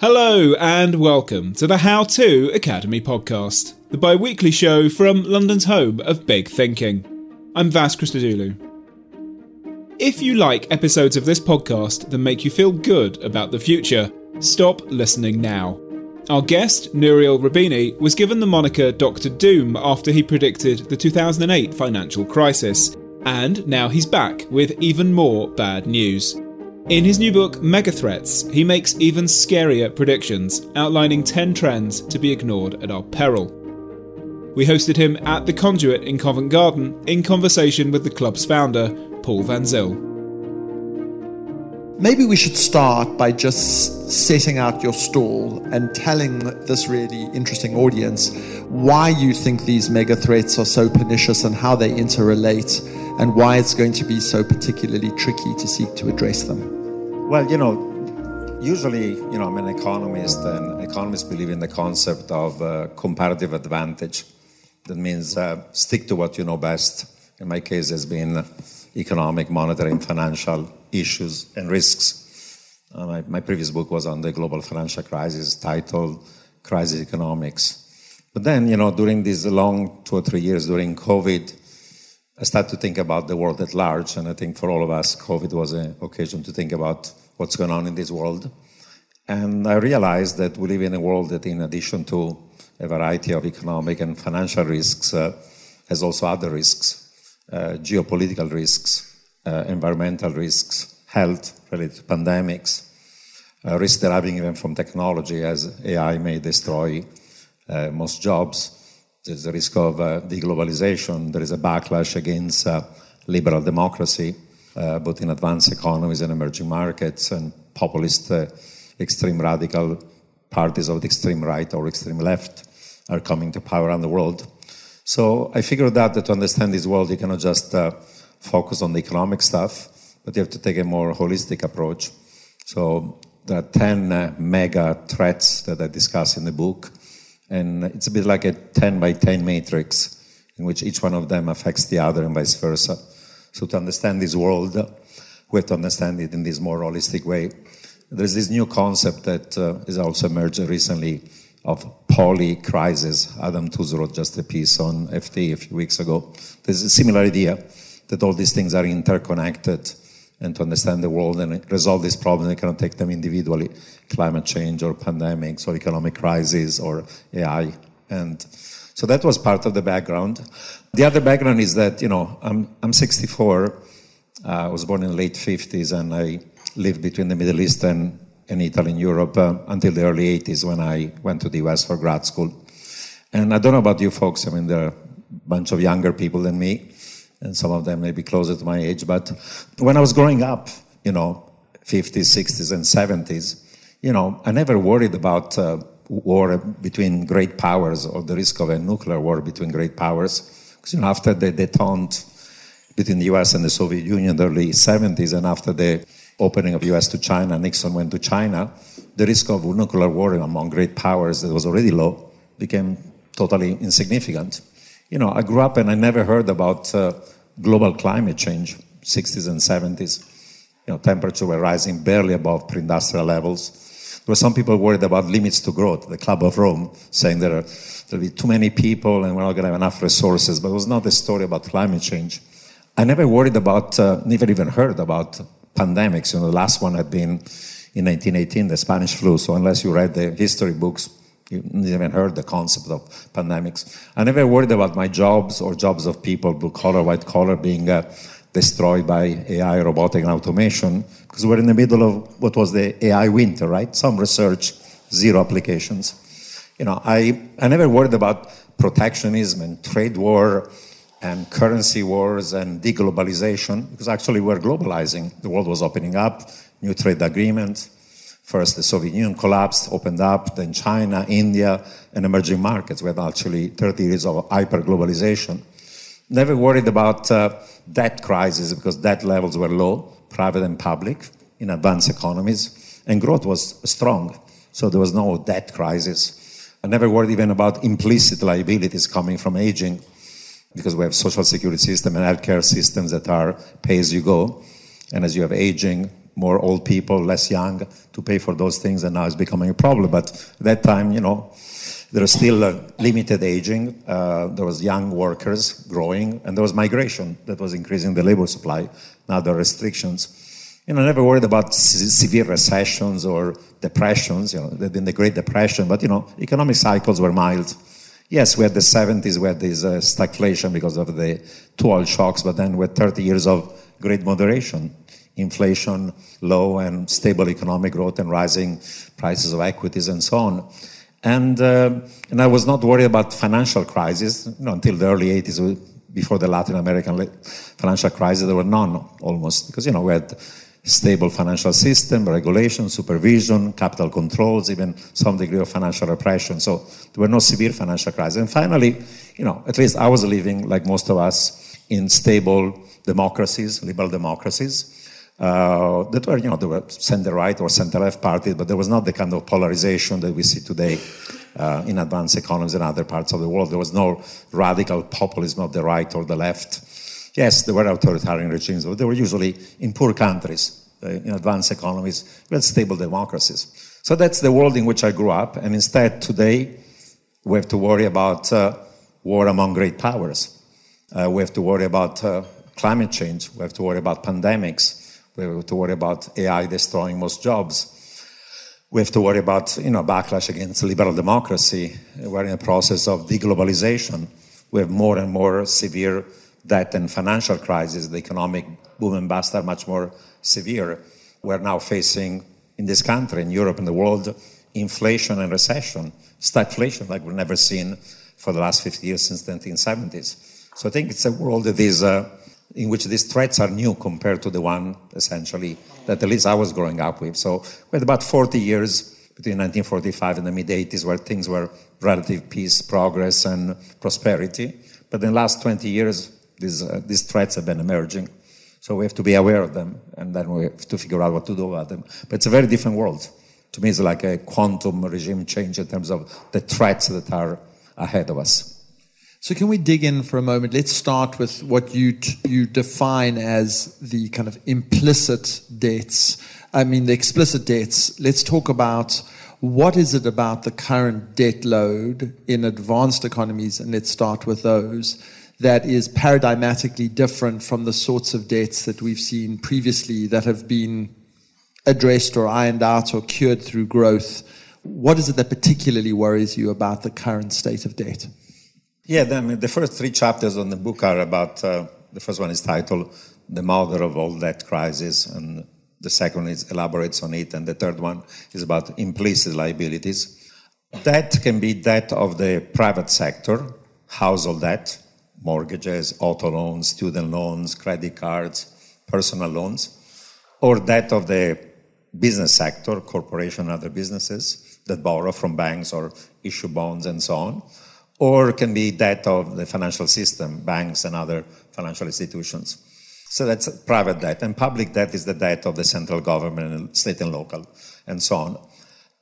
Hello and welcome to the How To Academy podcast, the bi weekly show from London's home of big thinking. I'm Vas Christodoulou. If you like episodes of this podcast that make you feel good about the future, stop listening now. Our guest, Nouriel Roubini, was given the moniker Dr. Doom after he predicted the 2008 financial crisis, and now he's back with even more bad news. In his new book, Megathreats, he makes even scarier predictions, outlining 10 trends to be ignored at our peril. We hosted him at the Conduit in Covent Garden in conversation with the club's founder, Paul Van Zyl. Maybe we should start by just setting out your stall and telling this really interesting audience why you think these mega threats are so pernicious and how they interrelate and why it's going to be so particularly tricky to seek to address them. Well, you know, usually, you know, I'm an economist, and economists believe in the concept of uh, comparative advantage. That means uh, stick to what you know best. In my case, has been economic, monetary, and financial issues and risks. Uh, my, my previous book was on the global financial crisis, titled "Crisis Economics." But then, you know, during these long two or three years during COVID, I started to think about the world at large, and I think for all of us, COVID was an occasion to think about what's going on in this world. And I realized that we live in a world that, in addition to a variety of economic and financial risks, uh, has also other risks uh, geopolitical risks, uh, environmental risks, health related pandemics, uh, risks deriving even from technology, as AI may destroy uh, most jobs there's a risk of uh, deglobalization. There is a backlash against uh, liberal democracy, uh, both in advanced economies and emerging markets, and populist, uh, extreme radical parties of the extreme right or extreme left are coming to power around the world. So I figured out that to understand this world, you cannot just uh, focus on the economic stuff, but you have to take a more holistic approach. So there are 10 uh, mega threats that I discuss in the book and it's a bit like a 10 by 10 matrix in which each one of them affects the other and vice versa. So to understand this world, we have to understand it in this more holistic way. There's this new concept that uh, is also emerged recently of poly crisis. Adam Tooze wrote just a piece on FT a few weeks ago. There's a similar idea that all these things are interconnected and to understand the world and resolve these problems. We cannot take them individually, climate change or pandemics or economic crisis or AI. And so that was part of the background. The other background is that, you know, I'm, I'm 64. Uh, I was born in the late 50s and I lived between the Middle East and, and Italy and Europe uh, until the early 80s when I went to the US for grad school. And I don't know about you folks, I mean, there are a bunch of younger people than me and some of them may be closer to my age. But when I was growing up, you know, 50s, 60s, and 70s, you know, I never worried about uh, war between great powers or the risk of a nuclear war between great powers. Because, you know, after the detente between the US and the Soviet Union in the early 70s, and after the opening of US to China, Nixon went to China, the risk of nuclear war among great powers that was already low became totally insignificant. You know, I grew up and I never heard about uh, global climate change, 60s and 70s. You know, temperature were rising barely above pre-industrial levels. There were some people worried about limits to growth. The Club of Rome saying there are, there'll be too many people and we're not going to have enough resources. But it was not a story about climate change. I never worried about, uh, never even heard about pandemics. You know, the last one had been in 1918, the Spanish flu. So unless you read the history books, never heard the concept of pandemics. I never worried about my jobs or jobs of people, blue collar, white collar, being uh, destroyed by AI, robotic, and automation, because we're in the middle of what was the AI winter, right? Some research, zero applications. You know, I, I never worried about protectionism and trade war and currency wars and deglobalization, because actually we're globalizing. The world was opening up, new trade agreements. First, the Soviet Union collapsed, opened up, then China, India, and emerging markets. We had actually 30 years of hyper globalization. Never worried about uh, debt crisis because debt levels were low, private and public, in advanced economies, and growth was strong. So there was no debt crisis. I never worried even about implicit liabilities coming from aging because we have social security system and healthcare systems that are pay as you go. And as you have aging, more old people, less young to pay for those things, and now it's becoming a problem. But at that time, you know, there was still limited aging. Uh, there was young workers growing, and there was migration that was increasing the labor supply. Now there are restrictions. You know, I never worried about severe recessions or depressions. You know, in the Great Depression, but you know, economic cycles were mild. Yes, we had the 70s, we had this uh, stagflation because of the two oil shocks, but then we had 30 years of great moderation inflation low and stable economic growth and rising prices of equities and so on. And, uh, and I was not worried about financial crisis you know, until the early 80s, before the Latin American financial crisis, there were none almost, because, you know, we had stable financial system, regulation, supervision, capital controls, even some degree of financial repression. So there were no severe financial crises. And finally, you know, at least I was living, like most of us, in stable democracies, liberal democracies uh, that were, you know, there were center right or center left parties, but there was not the kind of polarization that we see today uh, in advanced economies and other parts of the world. There was no radical populism of the right or the left. Yes, there were authoritarian regimes, but they were usually in poor countries, uh, in advanced economies, with stable democracies. So that's the world in which I grew up, and instead today we have to worry about uh, war among great powers. Uh, we have to worry about uh, climate change. We have to worry about pandemics we have to worry about AI destroying most jobs. We have to worry about, you know, backlash against liberal democracy. We're in a process of deglobalization. We have more and more severe debt and financial crisis. The economic boom and bust are much more severe. We're now facing in this country, in Europe, in the world, inflation and recession, stagflation like we've never seen for the last 50 years since the 1970s. So I think it's a world that is uh, in which these threats are new compared to the one essentially that at least I was growing up with. So we had about 40 years between 1945 and the mid 80s where things were relative peace, progress, and prosperity. But in the last 20 years, these, uh, these threats have been emerging. So we have to be aware of them, and then we have to figure out what to do about them. But it's a very different world. To me, it's like a quantum regime change in terms of the threats that are ahead of us. So can we dig in for a moment? Let's start with what you t- you define as the kind of implicit debts. I mean, the explicit debts. Let's talk about what is it about the current debt load in advanced economies, and let's start with those that is paradigmatically different from the sorts of debts that we've seen previously that have been addressed or ironed out or cured through growth. What is it that particularly worries you about the current state of debt? Yeah, I mean, the first three chapters on the book are about, uh, the first one is titled The Mother of All Debt Crisis, and the second is elaborates on it, and the third one is about implicit liabilities. Debt can be debt of the private sector, household debt, mortgages, auto loans, student loans, credit cards, personal loans, or debt of the business sector, corporation and other businesses that borrow from banks or issue bonds and so on or can be debt of the financial system, banks and other financial institutions. So that's private debt. And public debt is the debt of the central government, state and local, and so on.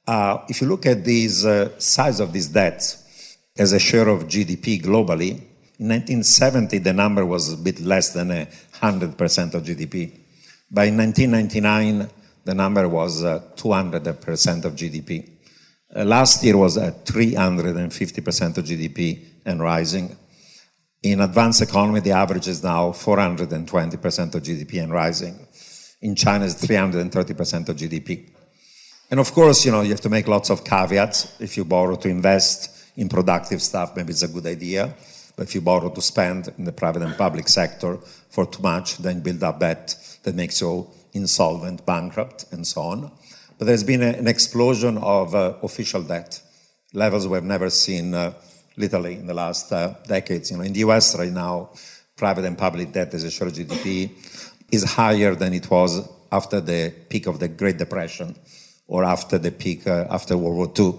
Uh, if you look at these uh, size of these debts as a share of GDP globally, in 1970 the number was a bit less than 100% of GDP. By 1999 the number was uh, 200% of GDP. Uh, last year was at 350% of GDP and rising. In advanced economy, the average is now 420% of GDP and rising. In China, it's 330% of GDP. And of course, you know, you have to make lots of caveats. If you borrow to invest in productive stuff, maybe it's a good idea. But if you borrow to spend in the private and public sector for too much, then build up debt that makes you insolvent, bankrupt, and so on. But there's been a, an explosion of uh, official debt, levels we've never seen uh, literally in the last uh, decades. You know, in the US right now, private and public debt as a share of GDP is higher than it was after the peak of the Great Depression or after the peak uh, after World War II.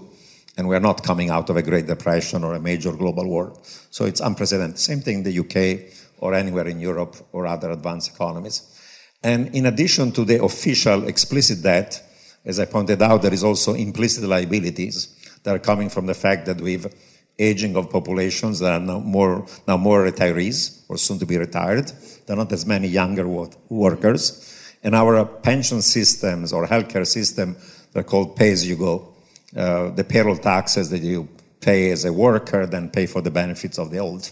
And we're not coming out of a Great Depression or a major global war. So it's unprecedented. Same thing in the UK or anywhere in Europe or other advanced economies. And in addition to the official explicit debt, as I pointed out, there is also implicit liabilities that are coming from the fact that we've aging of populations. There are now more, now more retirees or soon to be retired. There are not as many younger workers. And our pension systems or healthcare system, they're called pay as you go. Uh, the payroll taxes that you pay as a worker, then pay for the benefits of the old.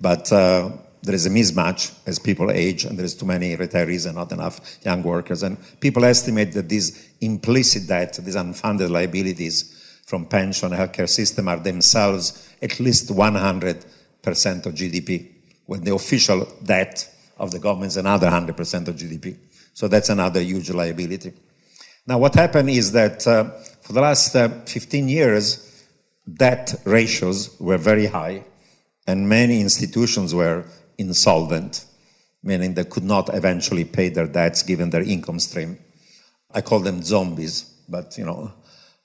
But uh, there is a mismatch as people age, and there is too many retirees and not enough young workers. And people estimate that these implicit debt, these unfunded liabilities, from pension healthcare system are themselves at least 100% of GDP, when the official debt of the government is another 100% of GDP. So that's another huge liability. Now, what happened is that uh, for the last uh, 15 years, debt ratios were very high, and many institutions were insolvent, meaning they could not eventually pay their debts given their income stream. I call them zombies, but you know,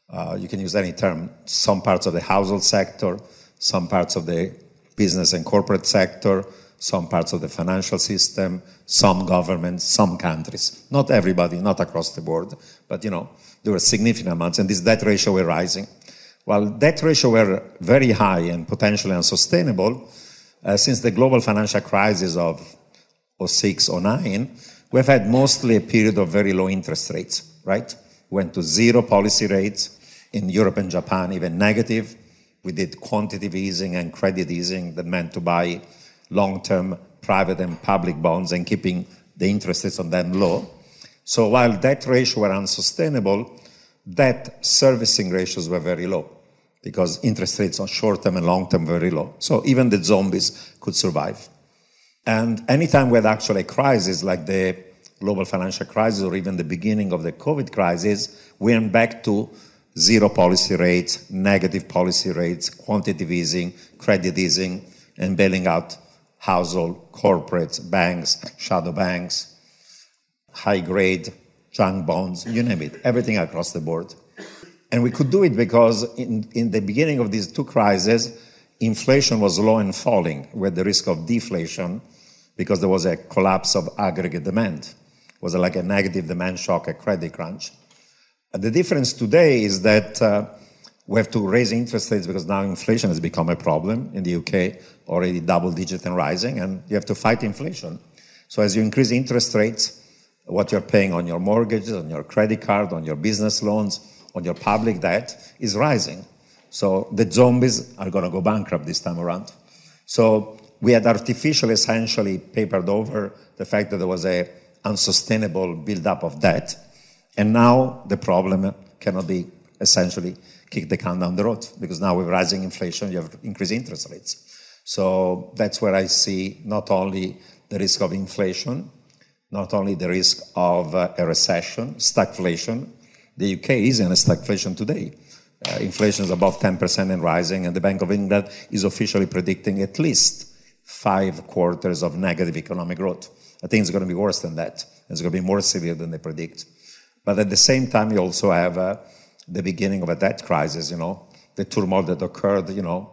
uh, you can use any term, some parts of the household sector, some parts of the business and corporate sector, some parts of the financial system, some governments, some countries. Not everybody, not across the board, but you know, there were significant amounts, and this debt ratio were rising. While debt ratio were very high and potentially unsustainable, uh, since the global financial crisis of 06, 09, we've had mostly a period of very low interest rates, right? Went to zero policy rates, in Europe and Japan, even negative. We did quantitative easing and credit easing that meant to buy long term private and public bonds and keeping the interest rates on them low. So while debt ratios were unsustainable, debt servicing ratios were very low because interest rates on short term and long term were very low. So even the zombies could survive. And anytime we had actually a crisis like the global financial crisis or even the beginning of the COVID crisis, we went back to zero policy rates, negative policy rates, quantitative easing, credit easing, and bailing out household, corporates, banks, shadow banks, high grade, junk bonds, you name it, everything across the board. And we could do it because in, in the beginning of these two crises, inflation was low and falling with the risk of deflation because there was a collapse of aggregate demand. It was like a negative demand shock, a credit crunch. The difference today is that uh, we have to raise interest rates because now inflation has become a problem in the UK, already double digit and rising, and you have to fight inflation. So as you increase interest rates, what you're paying on your mortgages, on your credit card, on your business loans, on your public debt is rising. So the zombies are going to go bankrupt this time around. So we had artificially essentially papered over the fact that there was a unsustainable buildup of debt and now the problem cannot be essentially kick the can down the road because now with rising inflation, you have increased interest rates. So that's where I see not only the risk of inflation, not only the risk of uh, a recession, stagflation. The UK is in a stagflation today. Uh, inflation is above 10% and rising, and the Bank of England is officially predicting at least five quarters of negative economic growth. I think it's going to be worse than that. It's going to be more severe than they predict. But at the same time, you also have uh, the beginning of a debt crisis, you know, the turmoil that occurred, you know,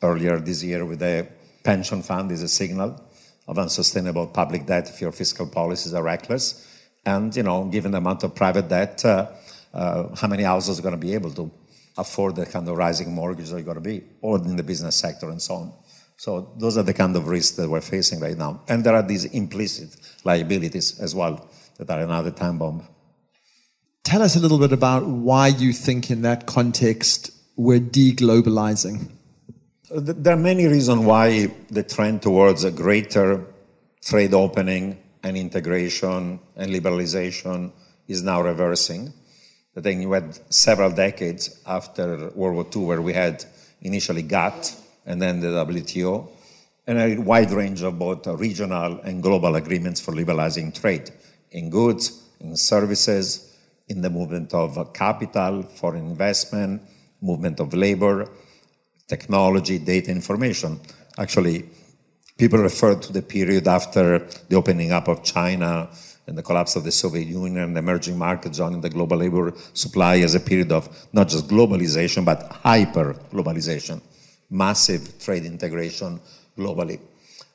earlier this year with the pension fund is a signal of unsustainable public debt if your fiscal policies are reckless. And, you know, given the amount of private debt, uh, uh, how many houses are going to be able to afford the kind of rising mortgages are going to be, or in the business sector and so on. So those are the kind of risks that we're facing right now. And there are these implicit liabilities as well that are another time bomb. Tell us a little bit about why you think, in that context, we're deglobalizing. There are many reasons why the trend towards a greater trade opening and integration and liberalization is now reversing. I think you had several decades after World War II where we had initially GATT and then the WTO, and a wide range of both regional and global agreements for liberalizing trade in goods, in services, in the movement of capital, foreign investment, movement of labor, technology, data information. Actually, people refer to the period after the opening up of China and the collapse of the Soviet Union and the emerging markets joining the global labor supply as a period of not just globalization, but hyper globalization, massive trade integration globally.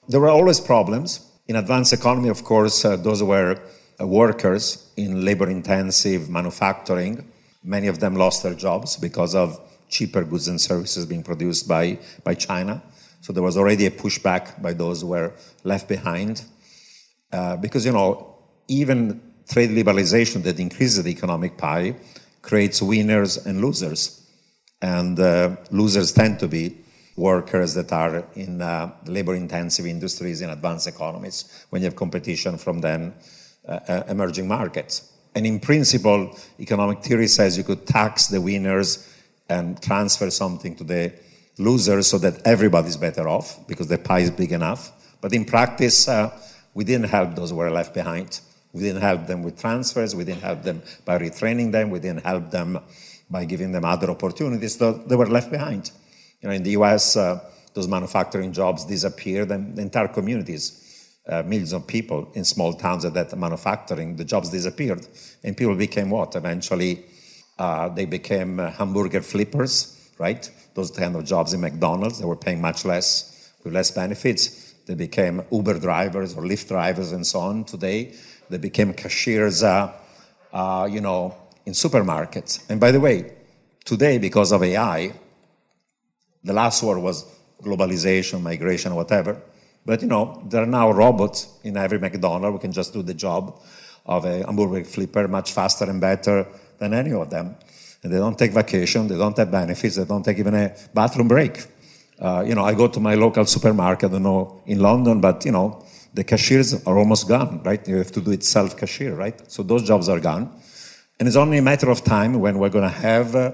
There were always problems. In advanced economy, of course, uh, those were uh, workers in labor intensive manufacturing. Many of them lost their jobs because of cheaper goods and services being produced by, by China. So there was already a pushback by those who were left behind. Uh, because, you know, even trade liberalization that increases the economic pie creates winners and losers. And uh, losers tend to be workers that are in uh, labor intensive industries in advanced economies when you have competition from then uh, uh, emerging markets. And in principle, economic theory says you could tax the winners and transfer something to the losers so that everybody's better off because the pie is big enough. But in practice, uh, we didn't help those who were left behind. We didn't help them with transfers. We didn't help them by retraining them. We didn't help them by giving them other opportunities. So they were left behind. You know, in the U.S., uh, those manufacturing jobs disappeared, and entire communities, uh, millions of people in small towns that manufacturing, the jobs disappeared, and people became what? Eventually, uh, they became uh, hamburger flippers, right? Those kind of jobs in McDonald's. They were paying much less with less benefits. They became Uber drivers or Lyft drivers and so on. Today, they became cashiers, uh, uh you know, in supermarkets. And by the way, today, because of AI, the last word was globalization, migration, whatever. But you know, there are now robots in every McDonald's who can just do the job of a hamburger flipper much faster and better than any of them. And they don't take vacation, they don't have benefits, they don't take even a bathroom break. Uh, you know, I go to my local supermarket, I don't know, in London, but you know, the cashiers are almost gone, right? You have to do it self-cashier, right? So those jobs are gone. And it's only a matter of time when we're going to have, uh,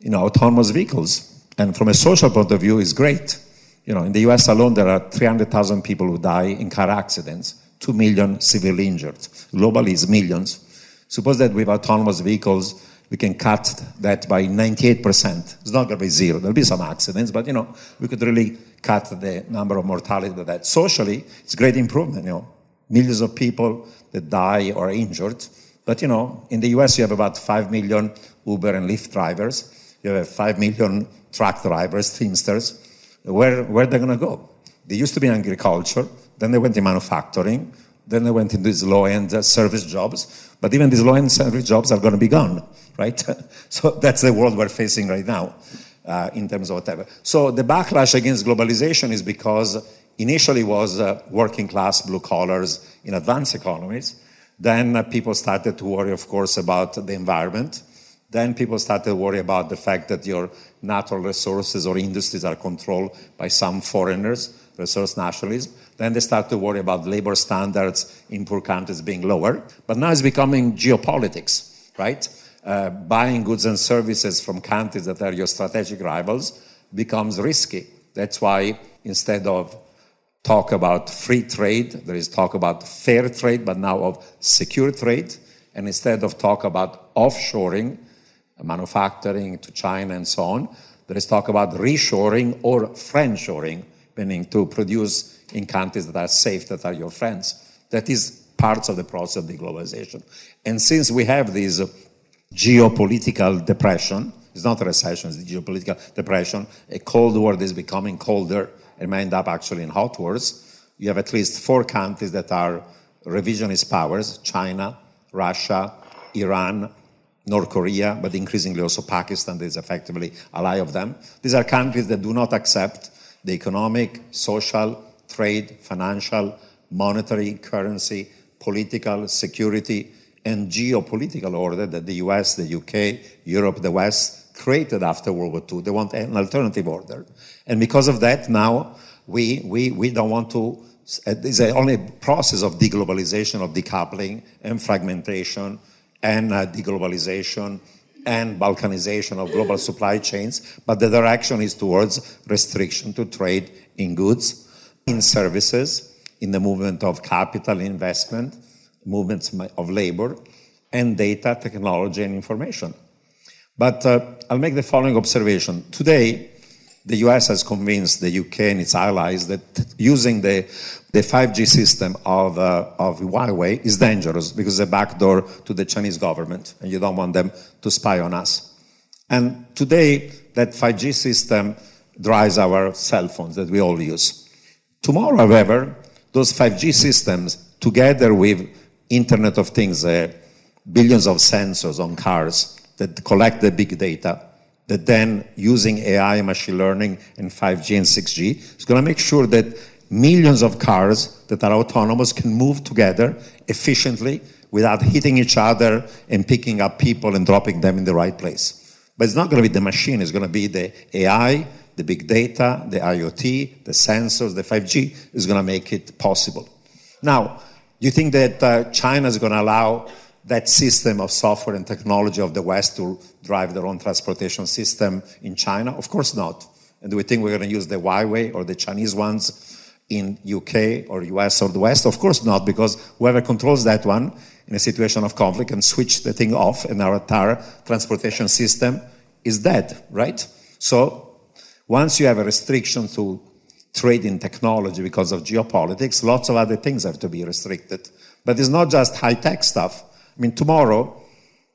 you know, autonomous vehicles and from a social point of view, it's great. You know, in the US alone, there are 300,000 people who die in car accidents, 2 million severely injured. Globally, it's millions. Suppose that with autonomous vehicles, we can cut that by 98%. It's not going to be zero. There'll be some accidents, but you know, we could really cut the number of mortality with that. Socially, it's great improvement. You know, millions of people that die or are injured. But you know, in the US, you have about 5 million Uber and Lyft drivers. You have 5 million truck drivers, teamsters, where, where they're going to go. They used to be in agriculture, then they went in manufacturing, then they went into these low-end uh, service jobs. But even these low-end service jobs are going to be gone, right? so that's the world we're facing right now uh, in terms of whatever. So the backlash against globalization is because initially it was uh, working class blue collars in advanced economies. Then uh, people started to worry, of course, about the environment. Then people started to worry about the fact that your natural resources or industries are controlled by some foreigners, resource nationalism. Then they start to worry about labor standards in poor countries being lower. But now it's becoming geopolitics, right? Uh, buying goods and services from countries that are your strategic rivals becomes risky. That's why instead of talk about free trade, there is talk about fair trade, but now of secure trade. And instead of talk about offshoring, manufacturing to China and so on. There is talk about reshoring or friendshoring, meaning to produce in countries that are safe, that are your friends. That is parts of the process of deglobalization. And since we have this geopolitical depression, it's not a recession, it's geopolitical depression, a cold war is becoming colder and may end up actually in hot wars. You have at least four countries that are revisionist powers China, Russia, Iran, North Korea, but increasingly also Pakistan is effectively ally of them. These are countries that do not accept the economic, social, trade, financial, monetary, currency, political, security, and geopolitical order that the US, the UK, Europe, the West, created after World War II. They want an alternative order. And because of that, now we, we, we don't want to, it's only a process of deglobalization, of decoupling and fragmentation and uh, deglobalization and balkanization of global supply chains, but the direction is towards restriction to trade in goods, in services, in the movement of capital investment, movements of labor, and data, technology, and information. But uh, I'll make the following observation. Today, the US has convinced the UK and its allies that using the, the 5G system of, uh, of Huawei is dangerous because it's a backdoor to the Chinese government, and you don't want them to spy on us. And today, that 5G system drives our cell phones that we all use. Tomorrow, however, those 5G systems, together with Internet of Things, uh, billions of sensors on cars that collect the big data, that then using AI, machine learning, and 5G and 6G is going to make sure that millions of cars that are autonomous can move together efficiently without hitting each other and picking up people and dropping them in the right place. But it's not going to be the machine, it's going to be the AI, the big data, the IoT, the sensors, the 5G is going to make it possible. Now, do you think that uh, China is going to allow that system of software and technology of the West to drive their own transportation system in China? Of course not. And do we think we're going to use the Huawei or the Chinese ones in UK or US or the West? Of course not, because whoever controls that one in a situation of conflict can switch the thing off and our entire transportation system is dead, right? So once you have a restriction to trade in technology because of geopolitics, lots of other things have to be restricted. But it's not just high tech stuff. I mean, tomorrow,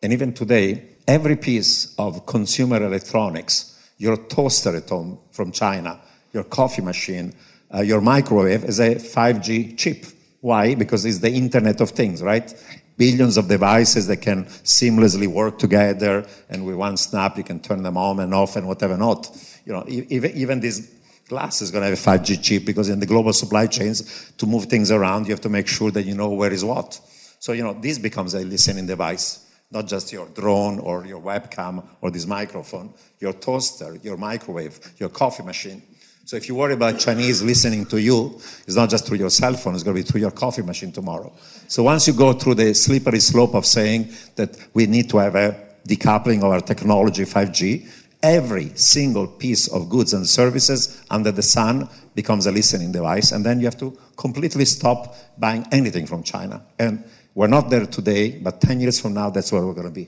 and even today, every piece of consumer electronics, your toaster at home from China, your coffee machine, uh, your microwave is a 5G chip. Why? Because it's the Internet of Things, right? Billions of devices that can seamlessly work together, and with one snap you can turn them on and off and whatever not. You know, even, even this glass is going to have a 5G chip because in the global supply chains, to move things around, you have to make sure that you know where is what. So, you know, this becomes a listening device, not just your drone or your webcam or this microphone, your toaster, your microwave, your coffee machine. So if you worry about Chinese listening to you, it's not just through your cell phone, it's going to be through your coffee machine tomorrow. So once you go through the slippery slope of saying that we need to have a decoupling of our technology 5G, every single piece of goods and services under the sun becomes a listening device, and then you have to completely stop buying anything from China. And we're not there today, but 10 years from now, that's where we're going to be.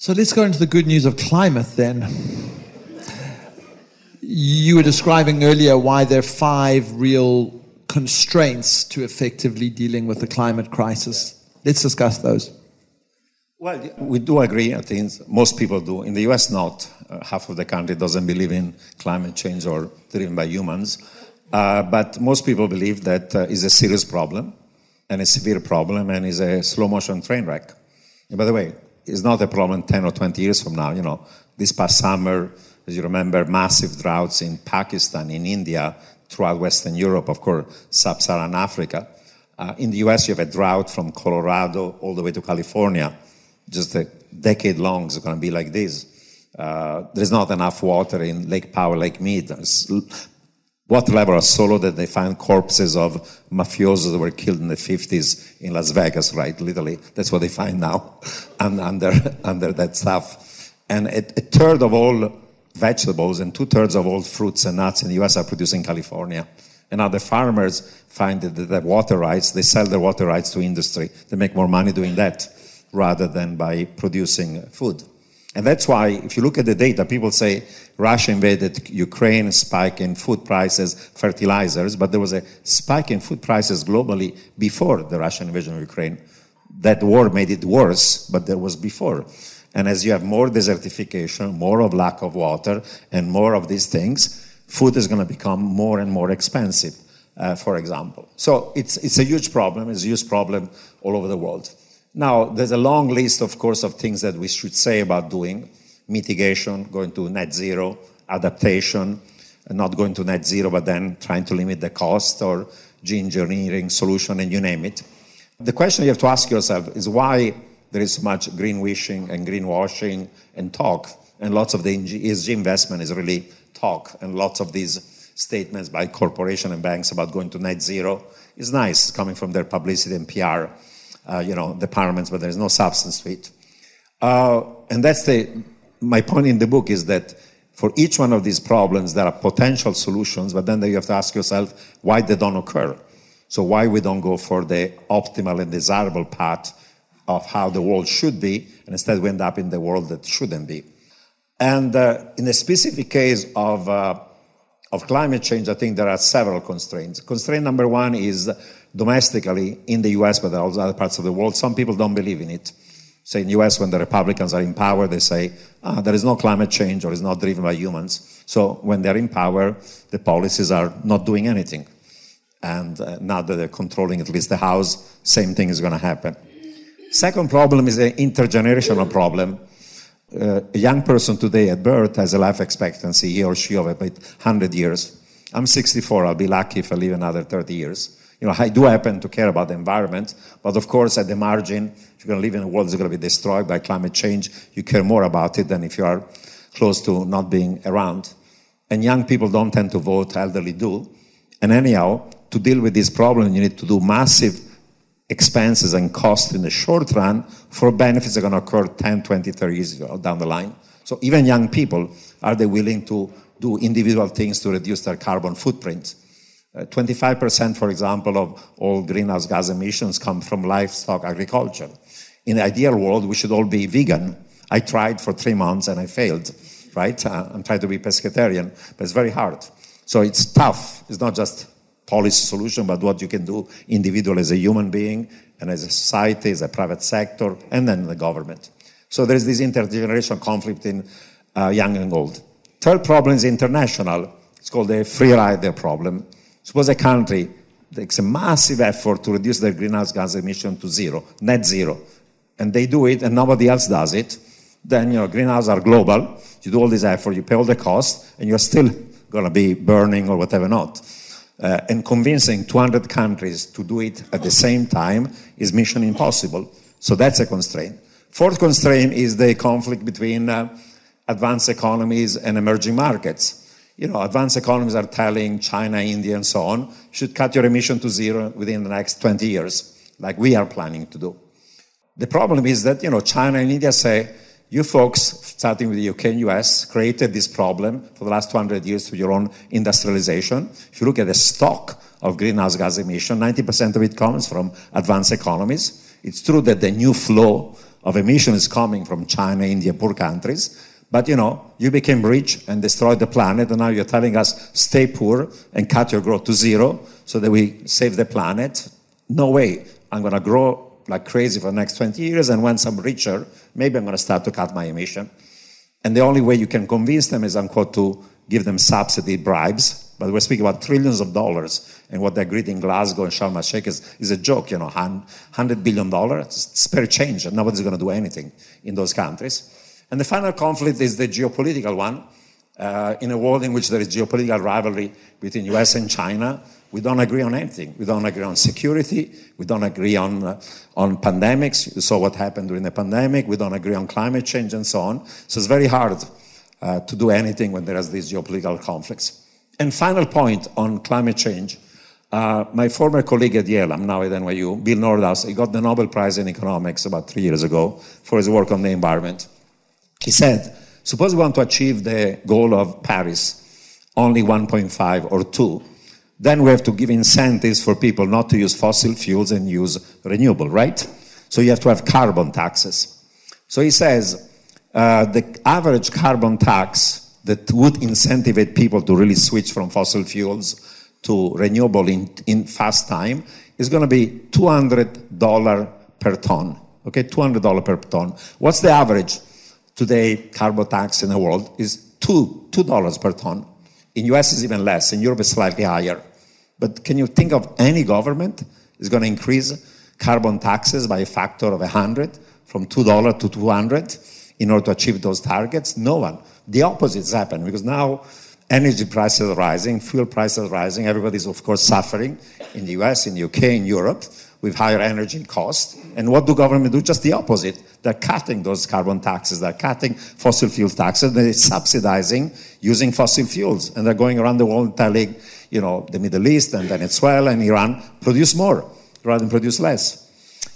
So, let's go into the good news of climate then. You were describing earlier why there are five real constraints to effectively dealing with the climate crisis. Let's discuss those. Well, we do agree, I think most people do. In the US, not. Uh, half of the country doesn't believe in climate change or driven by humans. Uh, but most people believe that uh, is a serious problem and a severe problem and is a slow motion train wreck. And by the way, it's not a problem 10 or 20 years from now. You know, this past summer, as you remember, massive droughts in Pakistan, in India, throughout Western Europe, of course, sub Saharan Africa. Uh, in the US, you have a drought from Colorado all the way to California. Just a decade long, it's going to be like this. Uh, there's not enough water in Lake Powell, Lake Mead. water levels level of low that they find corpses of mafiosos that were killed in the 50s in Las Vegas, right? Literally, that's what they find now under, under that stuff. And a, a third of all vegetables, and two thirds of all fruits and nuts in the US are produced in California. And now the farmers find that the water rights, they sell their water rights to industry. They make more money doing that rather than by producing food. And that's why, if you look at the data, people say Russia invaded Ukraine, spike in food prices, fertilizers, but there was a spike in food prices globally before the Russian invasion of Ukraine. That war made it worse, but there was before. And as you have more desertification, more of lack of water, and more of these things, food is going to become more and more expensive, uh, for example. So it's, it's a huge problem. It's a huge problem all over the world. Now, there's a long list, of course, of things that we should say about doing mitigation, going to net zero, adaptation, not going to net zero, but then trying to limit the cost or geoengineering solution, and you name it. The question you have to ask yourself is why there is so much greenwashing and greenwashing and talk, and lots of the ESG investment is really talk, and lots of these statements by corporation and banks about going to net zero is nice, coming from their publicity and PR uh, you know, departments, but there's no substance to it. Uh, and that's the, my point in the book is that for each one of these problems, there are potential solutions, but then you have to ask yourself why they don't occur. So why we don't go for the optimal and desirable path of how the world should be, and instead we end up in the world that shouldn't be. And uh, in the specific case of, uh, of climate change, I think there are several constraints. Constraint number one is domestically in the US, but also other parts of the world, some people don't believe in it. Say in the US, when the Republicans are in power, they say, ah, there is no climate change or it's not driven by humans. So when they're in power, the policies are not doing anything. And uh, now that they're controlling at least the House, same thing is going to happen. Second problem is an intergenerational problem. Uh, a young person today at birth has a life expectancy, he or she, of about 100 years. I'm 64, I'll be lucky if I live another 30 years you know, I do happen to care about the environment, but of course, at the margin, if you're going to live in a world that's going to be destroyed by climate change, you care more about it than if you are close to not being around. And young people don't tend to vote, elderly do. And anyhow, to deal with this problem, you need to do massive expenses and costs in the short run for benefits that are going to occur 10, 20, 30 years down the line. So even young people, are they willing to do individual things to reduce their carbon footprint? 25%, uh, for example, of all greenhouse gas emissions come from livestock agriculture. In the ideal world, we should all be vegan. I tried for three months and I failed, right? Uh, I'm trying to be pescatarian, but it's very hard. So it's tough. It's not just policy solution, but what you can do individually as a human being and as a society, as a private sector, and then the government. So there's this intergenerational conflict in uh, young and old. Third problem is international. It's called the free rider problem. Suppose a country takes a massive effort to reduce their greenhouse gas emission to zero, net zero, and they do it and nobody else does it, then you know greenhouses are global. You do all this effort, you pay all the cost, and you're still going to be burning or whatever not. Uh, and convincing 200 countries to do it at the same time is mission impossible. So that's a constraint. Fourth constraint is the conflict between uh, advanced economies and emerging markets you know, advanced economies are telling China, India, and so on, should cut your emission to zero within the next 20 years, like we are planning to do. The problem is that, you know, China and India say, you folks, starting with the UK and US, created this problem for the last 200 years through your own industrialization. If you look at the stock of greenhouse gas emission, 90% of it comes from advanced economies. It's true that the new flow of emission is coming from China, India, poor countries, but you know, you became rich and destroyed the planet, and now you're telling us stay poor and cut your growth to zero so that we save the planet. No way. I'm going to grow like crazy for the next 20 years, and once I'm richer, maybe I'm going to start to cut my emission. And the only way you can convince them is, unquote, to give them subsidy bribes. But we're speaking about trillions of dollars, and what they agreed in Glasgow and Sharm el Sheikh is, is a joke, you know, $100 billion, it's spare change, and nobody's going to do anything in those countries. And the final conflict is the geopolitical one. Uh, in a world in which there is geopolitical rivalry between US and China, we don't agree on anything. We don't agree on security. We don't agree on, uh, on pandemics. You saw what happened during the pandemic. We don't agree on climate change and so on. So it's very hard uh, to do anything when there is these geopolitical conflicts. And final point on climate change. Uh, my former colleague at Yale, I'm now at NYU, Bill Nordhaus, he got the Nobel Prize in economics about three years ago for his work on the environment. He said, Suppose we want to achieve the goal of Paris, only 1.5 or 2. Then we have to give incentives for people not to use fossil fuels and use renewable, right? So you have to have carbon taxes. So he says uh, the average carbon tax that would incentivize people to really switch from fossil fuels to renewable in, in fast time is going to be $200 per ton. Okay, $200 per ton. What's the average today carbon tax in the world is two, $2 per ton. In US is even less, in Europe is slightly higher. But can you think of any government is going to increase carbon taxes by a factor of 100 from $2 to 200 in order to achieve those targets? No one. The opposite is happening because now energy prices are rising, fuel prices are rising, everybody's of course suffering in the US, in the UK, in Europe with higher energy costs. And what do government do? Just the opposite. They're cutting those carbon taxes. They're cutting fossil fuel taxes. They're subsidizing using fossil fuels. And they're going around the world telling, you know, the Middle East and Venezuela and Iran, produce more rather than produce less.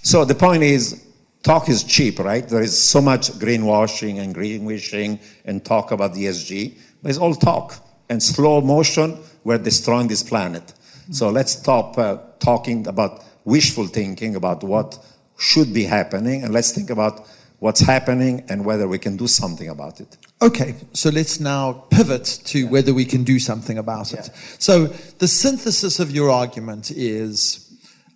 So the point is, talk is cheap, right? There is so much greenwashing and greenwishing and talk about the ESG, but it's all talk. And slow motion, we're destroying this planet. So let's stop uh, talking about wishful thinking about what should be happening, and let's think about what's happening and whether we can do something about it. Okay, so let's now pivot to whether we can do something about it. So, the synthesis of your argument is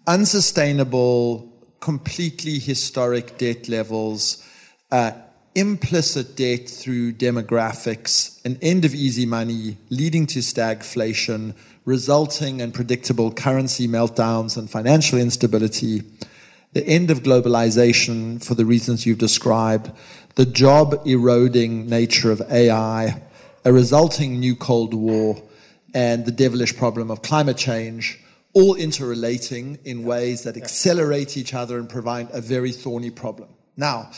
unsustainable, completely historic debt levels, uh, implicit debt through demographics, an end of easy money leading to stagflation, resulting in predictable currency meltdowns and financial instability, the end of globalization for the reasons you've described, the job eroding nature of AI, a resulting new Cold War, and the devilish problem of climate change, all interrelating in ways that accelerate each other and provide a very thorny problem. Now,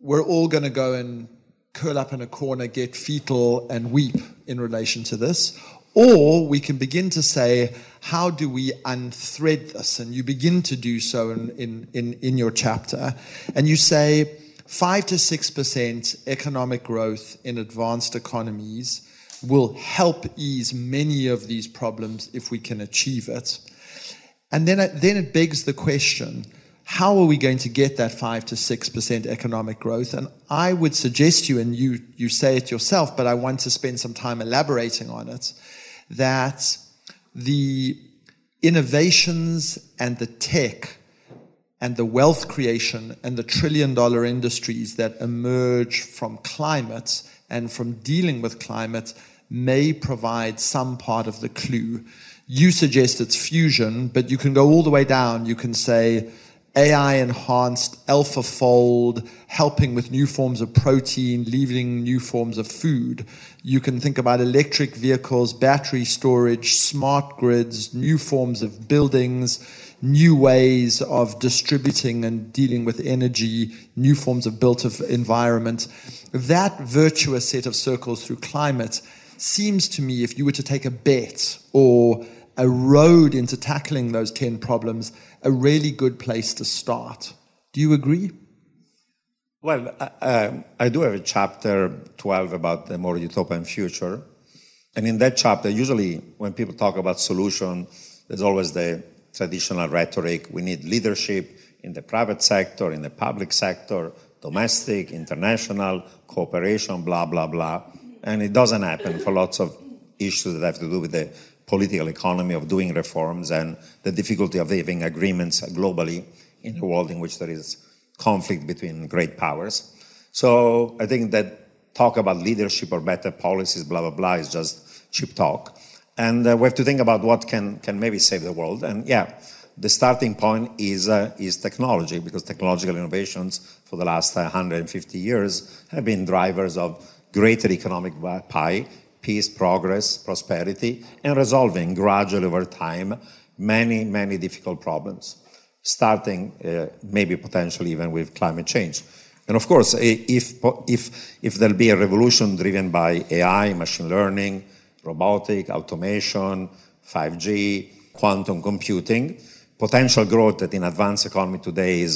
we're all going to go and curl up in a corner, get fetal, and weep in relation to this. Or we can begin to say, how do we unthread this? And you begin to do so in, in, in, your chapter. And you say 5 to 6% economic growth in advanced economies will help ease many of these problems if we can achieve it. And then, then it begs the question how are we going to get that 5 to 6% economic growth? And I would suggest you, and you, you say it yourself, but I want to spend some time elaborating on it that the innovations and the tech and the wealth creation and the trillion dollar industries that emerge from climate and from dealing with climate may provide some part of the clue. You suggest it's fusion, but you can go all the way down. You can say, AI enhanced AlphaFold, helping with new forms of protein, leaving new forms of food. You can think about electric vehicles, battery storage, smart grids, new forms of buildings, new ways of distributing and dealing with energy, new forms of built of environment. That virtuous set of circles through climate seems to me, if you were to take a bet or a road into tackling those 10 problems, a really good place to start. Do you agree? Well, uh, I do have a chapter 12 about the more utopian future. And in that chapter, usually when people talk about solution, there's always the traditional rhetoric. We need leadership in the private sector, in the public sector, domestic, international, cooperation, blah, blah, blah. And it doesn't happen for lots of issues that have to do with the political economy of doing reforms and the difficulty of having agreements globally in a world in which there is conflict between great powers. So I think that talk about leadership or better policies, blah, blah, blah, is just cheap talk. And uh, we have to think about what can, can maybe save the world. And yeah, the starting point is, uh, is technology, because technological innovations for the last uh, 150 years have been drivers of greater economic pie peace, progress, prosperity, and resolving gradually over time many, many difficult problems, starting uh, maybe potentially even with climate change. And of course, if, if, if there'll be a revolution driven by AI, machine learning, robotic, automation, 5G, quantum computing, potential growth that in advanced economy today is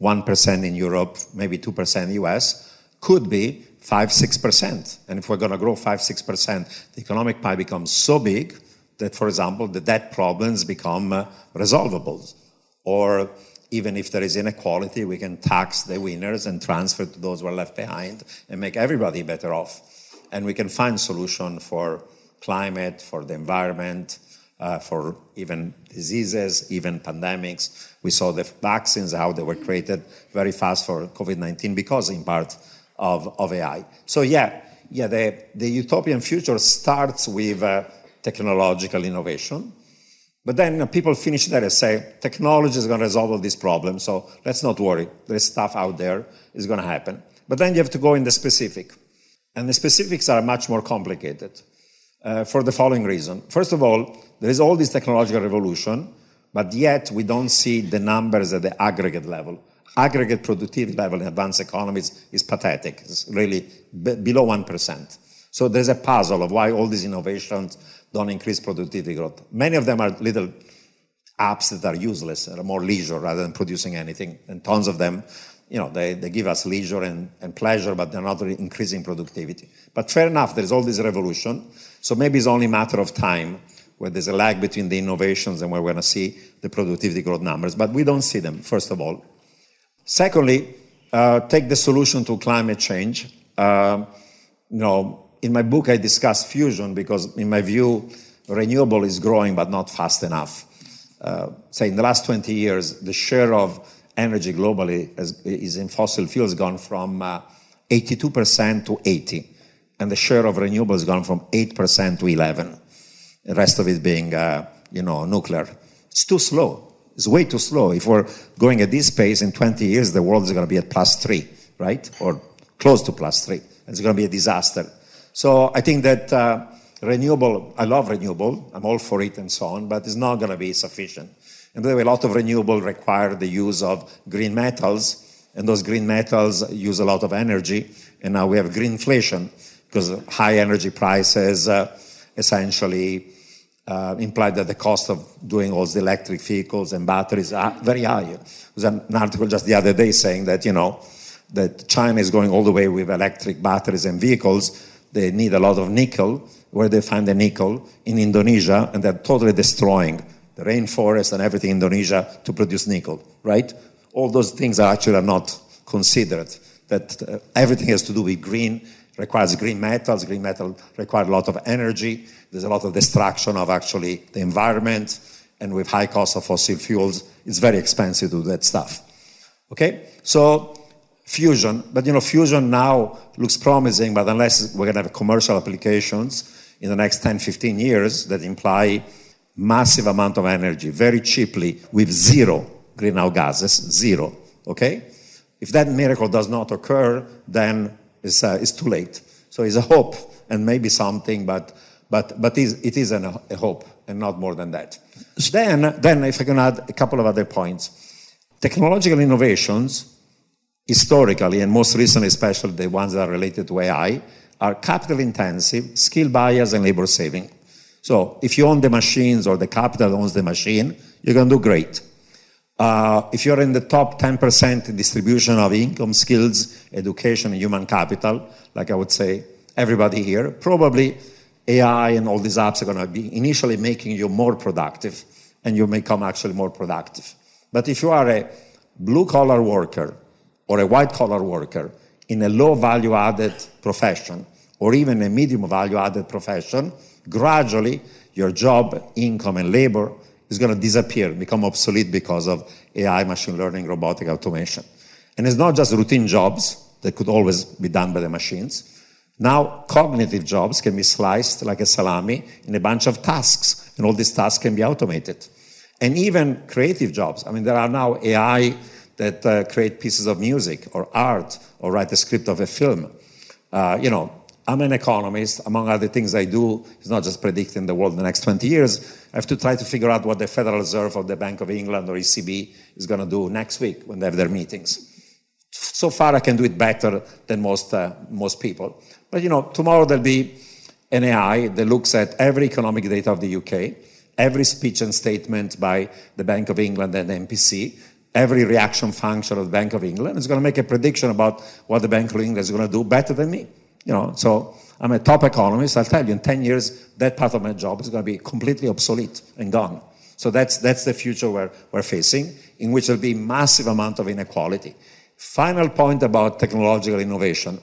1% in Europe, maybe 2% US, could be 5 6%. And if we're going to grow 5 6%, the economic pie becomes so big that, for example, the debt problems become uh, resolvable. Or even if there is inequality, we can tax the winners and transfer to those who are left behind and make everybody better off. And we can find solution for climate, for the environment, uh, for even diseases, even pandemics. We saw the vaccines, how they were created very fast for COVID 19 because, in part, of, of AI. So, yeah, yeah the, the utopian future starts with uh, technological innovation. But then people finish there and say, technology is going to resolve all these problems, so let's not worry. There's stuff out there is going to happen. But then you have to go in the specific. And the specifics are much more complicated uh, for the following reason. First of all, there is all this technological revolution, but yet we don't see the numbers at the aggregate level. Aggregate productivity level in advanced economies is pathetic. It's really b- below 1%. So there's a puzzle of why all these innovations don't increase productivity growth. Many of them are little apps that are useless, are more leisure rather than producing anything. And tons of them, you know, they, they give us leisure and, and pleasure, but they're not really increasing productivity. But fair enough, there's all this revolution. So maybe it's only a matter of time where there's a lag between the innovations and where we're going to see the productivity growth numbers. But we don't see them, first of all. Secondly, uh, take the solution to climate change. Uh, you know, in my book, I discuss fusion because, in my view, renewable is growing but not fast enough. Uh, say, in the last 20 years, the share of energy globally is in fossil fuels gone from uh, 82% to 80, and the share of renewable has gone from 8% to 11. The rest of it being, uh, you know, nuclear. It's too slow. It's way too slow. If we're going at this pace, in 20 years, the world is going to be at plus three, right? Or close to plus three. It's going to be a disaster. So I think that uh, renewable, I love renewable, I'm all for it and so on, but it's not going to be sufficient. And by the way, a lot of renewable require the use of green metals, and those green metals use a lot of energy, and now we have greenflation because high energy prices uh, essentially uh, imply that the cost of doing all the electric vehicles and batteries are very high. There was an article just the other day saying that, you know, that China is going all the way with electric batteries and vehicles, they need a lot of nickel. Where they find the nickel? In Indonesia, and they're totally destroying the rainforest and everything in Indonesia to produce nickel, right? All those things are actually not considered. That uh, everything has to do with green, requires green metals. Green metal requires a lot of energy. There's a lot of destruction of actually the environment. And with high cost of fossil fuels, it's very expensive to do that stuff. Okay? So fusion. But you know, fusion now looks promising, but unless we're to have commercial applications in the next 10, 15 years that imply massive amount of energy very cheaply with zero greenhouse gases, zero. Okay? If that miracle does not occur, then it's, uh, it's too late. So it's a hope and maybe something, but, but, but it is an, a hope and not more than that. Then, then, if I can add a couple of other points, technological innovations historically, and most recently, especially the ones that are related to AI, are capital intensive, skill bias, and labor saving. So if you own the machines or the capital owns the machine, you're going to do great. Uh, if you're in the top 10% distribution of income, skills, education, and human capital, like I would say everybody here, probably AI and all these apps are going to be initially making you more productive, and you become actually more productive. But if you are a blue collar worker or a white collar worker in a low value added profession or even a medium value added profession, gradually your job, income, and labor is going to disappear, become obsolete because of AI, machine learning, robotic automation. And it's not just routine jobs that could always be done by the machines. Now, cognitive jobs can be sliced like a salami in a bunch of tasks, and all these tasks can be automated. And even creative jobs. I mean, there are now AI that uh, create pieces of music or art or write the script of a film. Uh, you know, I'm an economist. Among other things I do is not just predicting the world in the next 20 years. I have to try to figure out what the Federal Reserve or the Bank of England or ECB is going to do next week when they have their meetings. So far, I can do it better than most, uh, most people. But, you know, tomorrow there'll be an AI that looks at every economic data of the UK, every speech and statement by the Bank of England and the MPC, every reaction function of the Bank of England. It's going to make a prediction about what the Bank of England is going to do better than me. You know, so I'm a top economist. I'll tell you, in 10 years, that part of my job is going to be completely obsolete and gone. So that's, that's the future we're, we're facing, in which there'll be massive amount of inequality. Final point about technological innovation.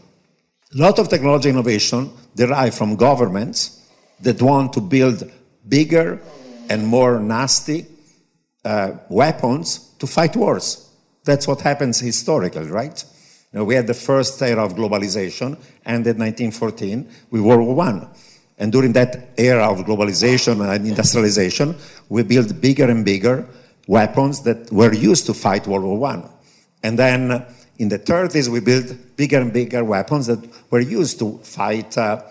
A lot of technology innovation derive from governments that want to build bigger and more nasty uh, weapons to fight wars. That's what happens historically, right? You know, we had the first era of globalization, ended 1914 with World War I. And during that era of globalization and industrialization, we built bigger and bigger weapons that were used to fight World War I. And then in the 30s, we built bigger and bigger weapons that were used to fight, uh,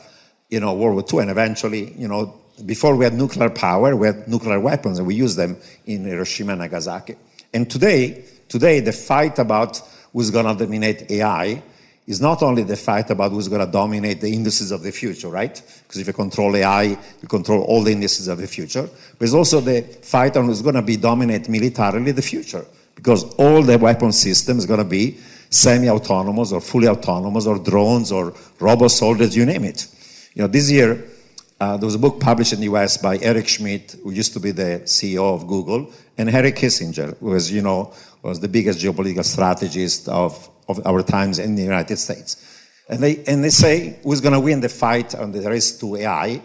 you know, World War II. And eventually, you know, before we had nuclear power, we had nuclear weapons, and we used them in Hiroshima and Nagasaki. And today, today, the fight about who's going to dominate AI is not only the fight about who's going to dominate the indices of the future, right? Because if you control AI, you control all the indices of the future. But it's also the fight on who's going to be dominate militarily the future, because all the weapon systems going to be semi-autonomous or fully autonomous or drones or robot soldiers, you name it. You know, this year uh, there was a book published in the US by Eric Schmidt, who used to be the CEO of Google, and Henry Kissinger, who was, you know, was the biggest geopolitical strategist of, of our times in the United States. And they, and they say who's going to win the fight on the race to AI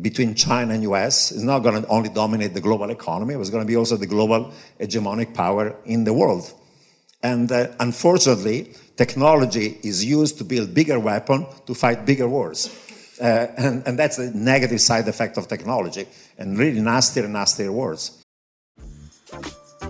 between China and US is not going to only dominate the global economy, it was going to be also the global hegemonic power in the world. And uh, unfortunately, technology is used to build bigger weapons to fight bigger wars. Uh, and, and that's the negative side effect of technology, and really nastier and nastier words.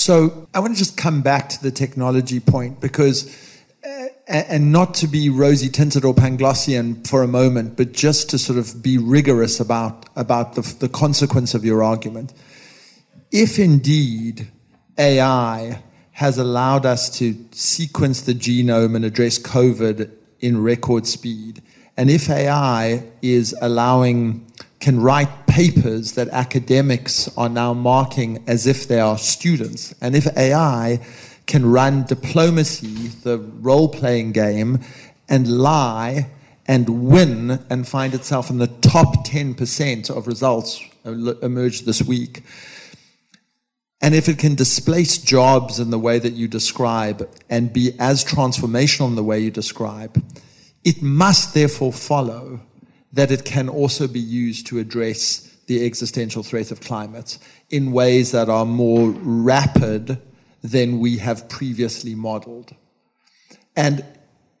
So I want to just come back to the technology point because, uh, and not to be rosy tinted or Panglossian for a moment, but just to sort of be rigorous about, about the, the consequence of your argument. If indeed AI has allowed us to sequence the genome and address COVID in record speed, and if AI is allowing, can write papers that academics are now marking as if they are students, and if AI can run diplomacy, the role playing game, and lie and win and find itself in the top 10% of results emerged this week. And if it can displace jobs in the way that you describe and be as transformational in the way you describe, it must therefore follow that it can also be used to address the existential threat of climate in ways that are more rapid than we have previously modeled. And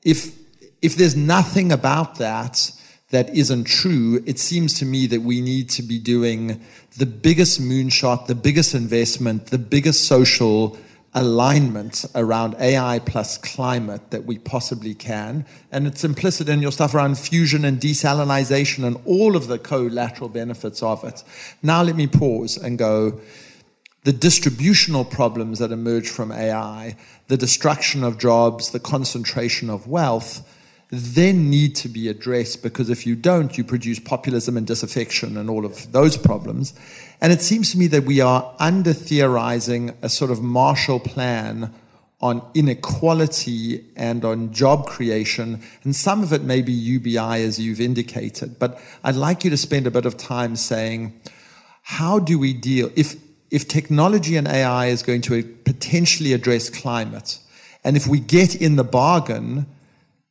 if, if there's nothing about that that isn't true, it seems to me that we need to be doing the biggest moonshot, the biggest investment, the biggest social alignment around AI plus climate that we possibly can. And it's implicit in your stuff around fusion and desalination and all of the collateral benefits of it. Now, let me pause and go the distributional problems that emerge from AI, the destruction of jobs, the concentration of wealth then need to be addressed because if you don't, you produce populism and disaffection and all of those problems. And it seems to me that we are under theorizing a sort of Marshall Plan on inequality and on job creation. And some of it may be UBI, as you've indicated. But I'd like you to spend a bit of time saying, how do we deal? If, if technology and AI is going to potentially address climate, and if we get in the bargain,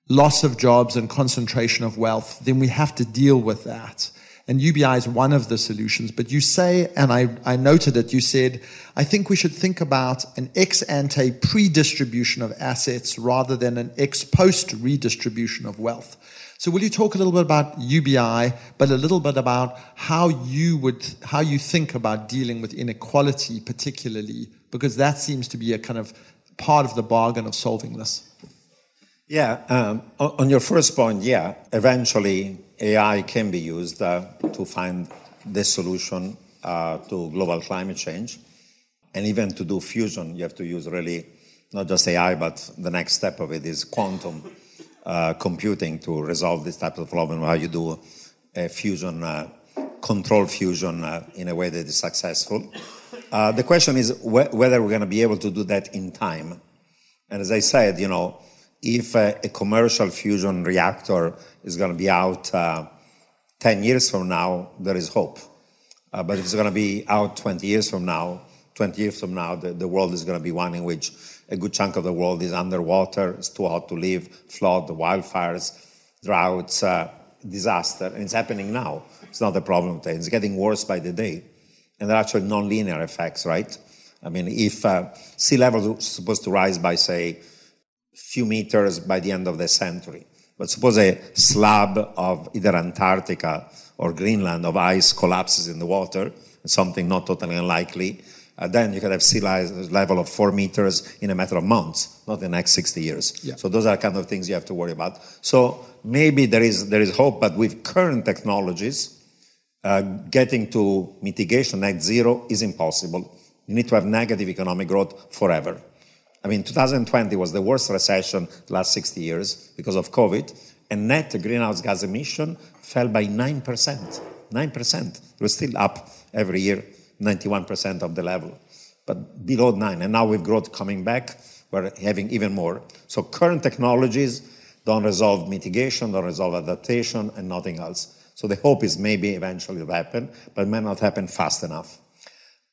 loss of jobs and concentration of wealth, then we have to deal with that. And UBI is one of the solutions. But you say, and I, I noted it, you said, I think we should think about an ex ante pre-distribution of assets rather than an ex post redistribution of wealth. So will you talk a little bit about UBI, but a little bit about how you would, how you think about dealing with inequality particularly, because that seems to be a kind of part of the bargain of solving this? Yeah, um, on your first point, yeah, eventually AI can be used uh, to find the solution uh, to global climate change. And even to do fusion, you have to use really not just AI, but the next step of it is quantum uh, computing to resolve this type of problem, how you do a fusion, uh, control fusion uh, in a way that is successful. Uh, the question is wh- whether we're going to be able to do that in time. And as I said, you know, if a, a commercial fusion reactor is going to be out uh, 10 years from now, there is hope. Uh, but if it's going to be out 20 years from now, 20 years from now, the, the world is going to be one in which a good chunk of the world is underwater, it's too hot to live, flood, wildfires, droughts, uh, disaster. And it's happening now. It's not a problem today. It's getting worse by the day. And there are actually non-linear effects, right? I mean, if uh, sea level is supposed to rise by, say, few meters by the end of the century, but suppose a slab of either Antarctica or Greenland of ice collapses in the water, something not totally unlikely, uh, then you could have sea level of four meters in a matter of months, not the next 60 years. Yeah. So those are kind of things you have to worry about. So maybe there is, there is hope, but with current technologies, uh, getting to mitigation net zero is impossible. You need to have negative economic growth forever. I mean, 2020 was the worst recession the last 60 years because of COVID, and net greenhouse gas emission fell by 9%. 9%. We're still up every year, 91% of the level, but below 9. And now with growth coming back, we're having even more. So current technologies don't resolve mitigation, don't resolve adaptation, and nothing else. So the hope is maybe eventually it'll happen, but it may not happen fast enough.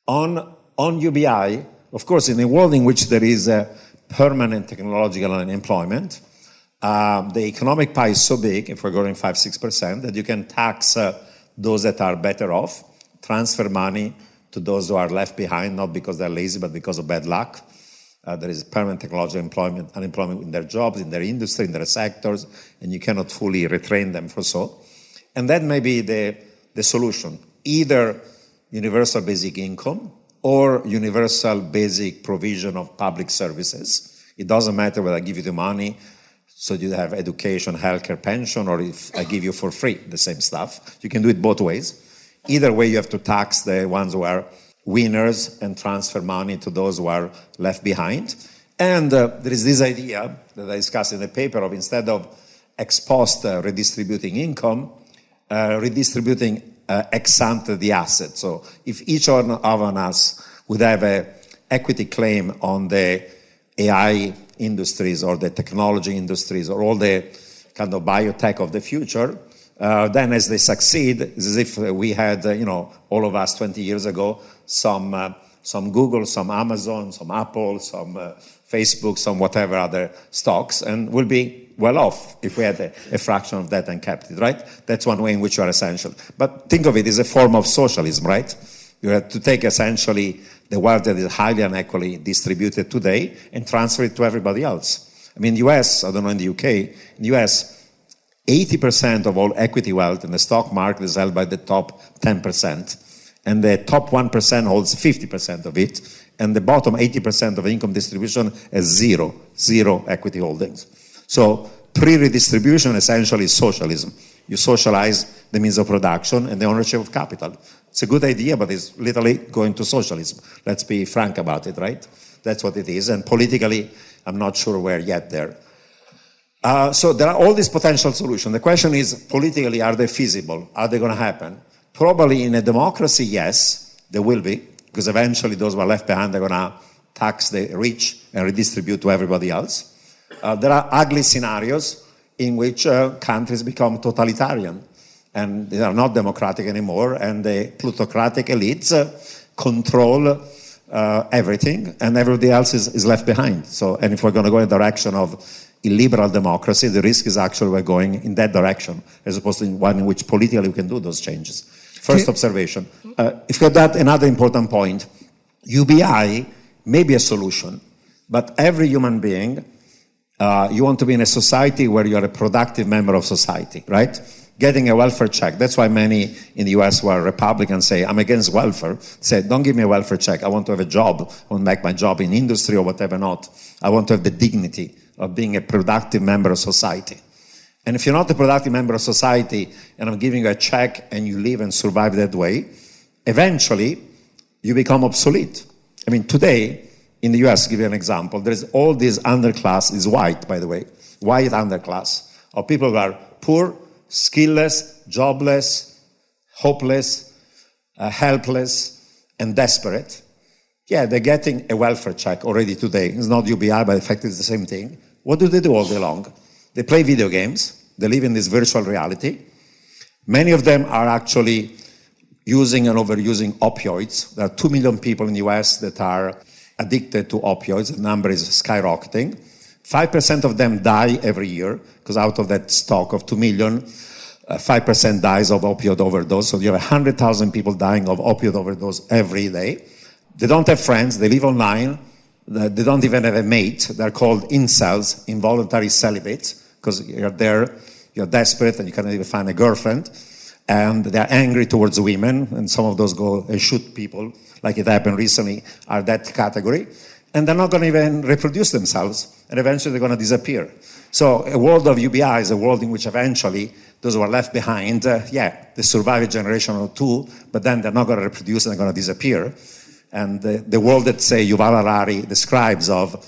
On, on UBI, of course, in a world in which there is a permanent technological unemployment, um, the economic pie is so big, if we're growing 5 6%, that you can tax uh, those that are better off, transfer money to those who are left behind, not because they're lazy, but because of bad luck. Uh, there is permanent technological employment, unemployment in their jobs, in their industry, in their sectors, and you cannot fully retrain them for so. And that may be the, the solution. Either universal basic income, or universal basic provision of public services. It doesn't matter whether I give you the money so you have education, healthcare, pension, or if I give you for free the same stuff. You can do it both ways. Either way, you have to tax the ones who are winners and transfer money to those who are left behind. And uh, there is this idea that I discussed in the paper of instead of ex post uh, redistributing income, uh, redistributing uh, ex ante the asset. So if each one of us would have a equity claim on the AI industries or the technology industries or all the kind of biotech of the future, uh, then as they succeed, it's as if we had, uh, you know, all of us 20 years ago, some, uh, some Google, some Amazon, some Apple, some uh, Facebook, some whatever other stocks, and we'll be well off if we had a, a, fraction of that and kept it, right? That's one way in which you are essential. But think of it as a form of socialism, right? You have to take essentially the wealth that is highly unequally distributed today and transfer it to everybody else. I mean, the US, I don't know in the UK, in the US, 80% of all equity wealth in the stock market is held by the top 10%. And the top 1% holds 50% of it. And the bottom 80% of income distribution has zero, zero equity holdings. So pre-redistribution essentially is socialism. You socialize the means of production and the ownership of capital. It's a good idea, but it's literally going to socialism. Let's be frank about it, right? That's what it is. And politically, I'm not sure we're yet there. Uh, so there are all these potential solutions. The question is, politically, are they feasible? Are they going to happen? Probably in a democracy, yes, they will be, because eventually those who are left behind are going to tax the rich and redistribute to everybody else. Uh, there are ugly scenarios in which uh, countries become totalitarian and they are not democratic anymore, and the plutocratic elites uh, control uh, everything, and everybody else is, is, left behind. So, and if we're going to go in the direction of illiberal democracy, the risk is actually we're going in that direction, as opposed to one in which politically we can do those changes. First okay. observation. Uh, if you that, another important point, UBI may be a solution, but every human being uh, you want to be in a society where you are a productive member of society, right? getting a welfare check. That's why many in the US who are Republicans say, I'm against welfare. Say, don't give me a welfare check. I want to have a job. I want to make my job in industry or whatever not. I want to have the dignity of being a productive member of society. And if you're not a productive member of society and I'm giving you a check and you live and survive that way, eventually you become obsolete. I mean, today in the US, give you an example, there's all this underclass, is white, by the way, white underclass of people who are poor, skillless, jobless, hopeless, uh, helpless, and desperate. Yeah, they're getting a welfare check already today. It's not UBI, but in fact, it's the same thing. What do they do all day long? They play video games. They live in this virtual reality. Many of them are actually using and overusing opioids. There are 2 million people in the US that are addicted to opioids. The number is skyrocketing. 5% of them die every year, because out of that stock of 2 million, uh, 5% dies of opioid overdose. So you have 100,000 people dying of opioid overdose every day. They don't have friends, they live online, they don't even have a mate. They're called incels, involuntary celibates, because you're there, you're desperate, and you cannot even find a girlfriend. And they're angry towards women, and some of those go and shoot people, like it happened recently, are that category and they're not going to even reproduce themselves, and eventually they're going to disappear. So a world of UBI is a world in which eventually those who are left behind, uh, yeah, they survive a generation or two, but then they're not going to reproduce and they're going to disappear. And the, the world that, say, Yuval Harari describes of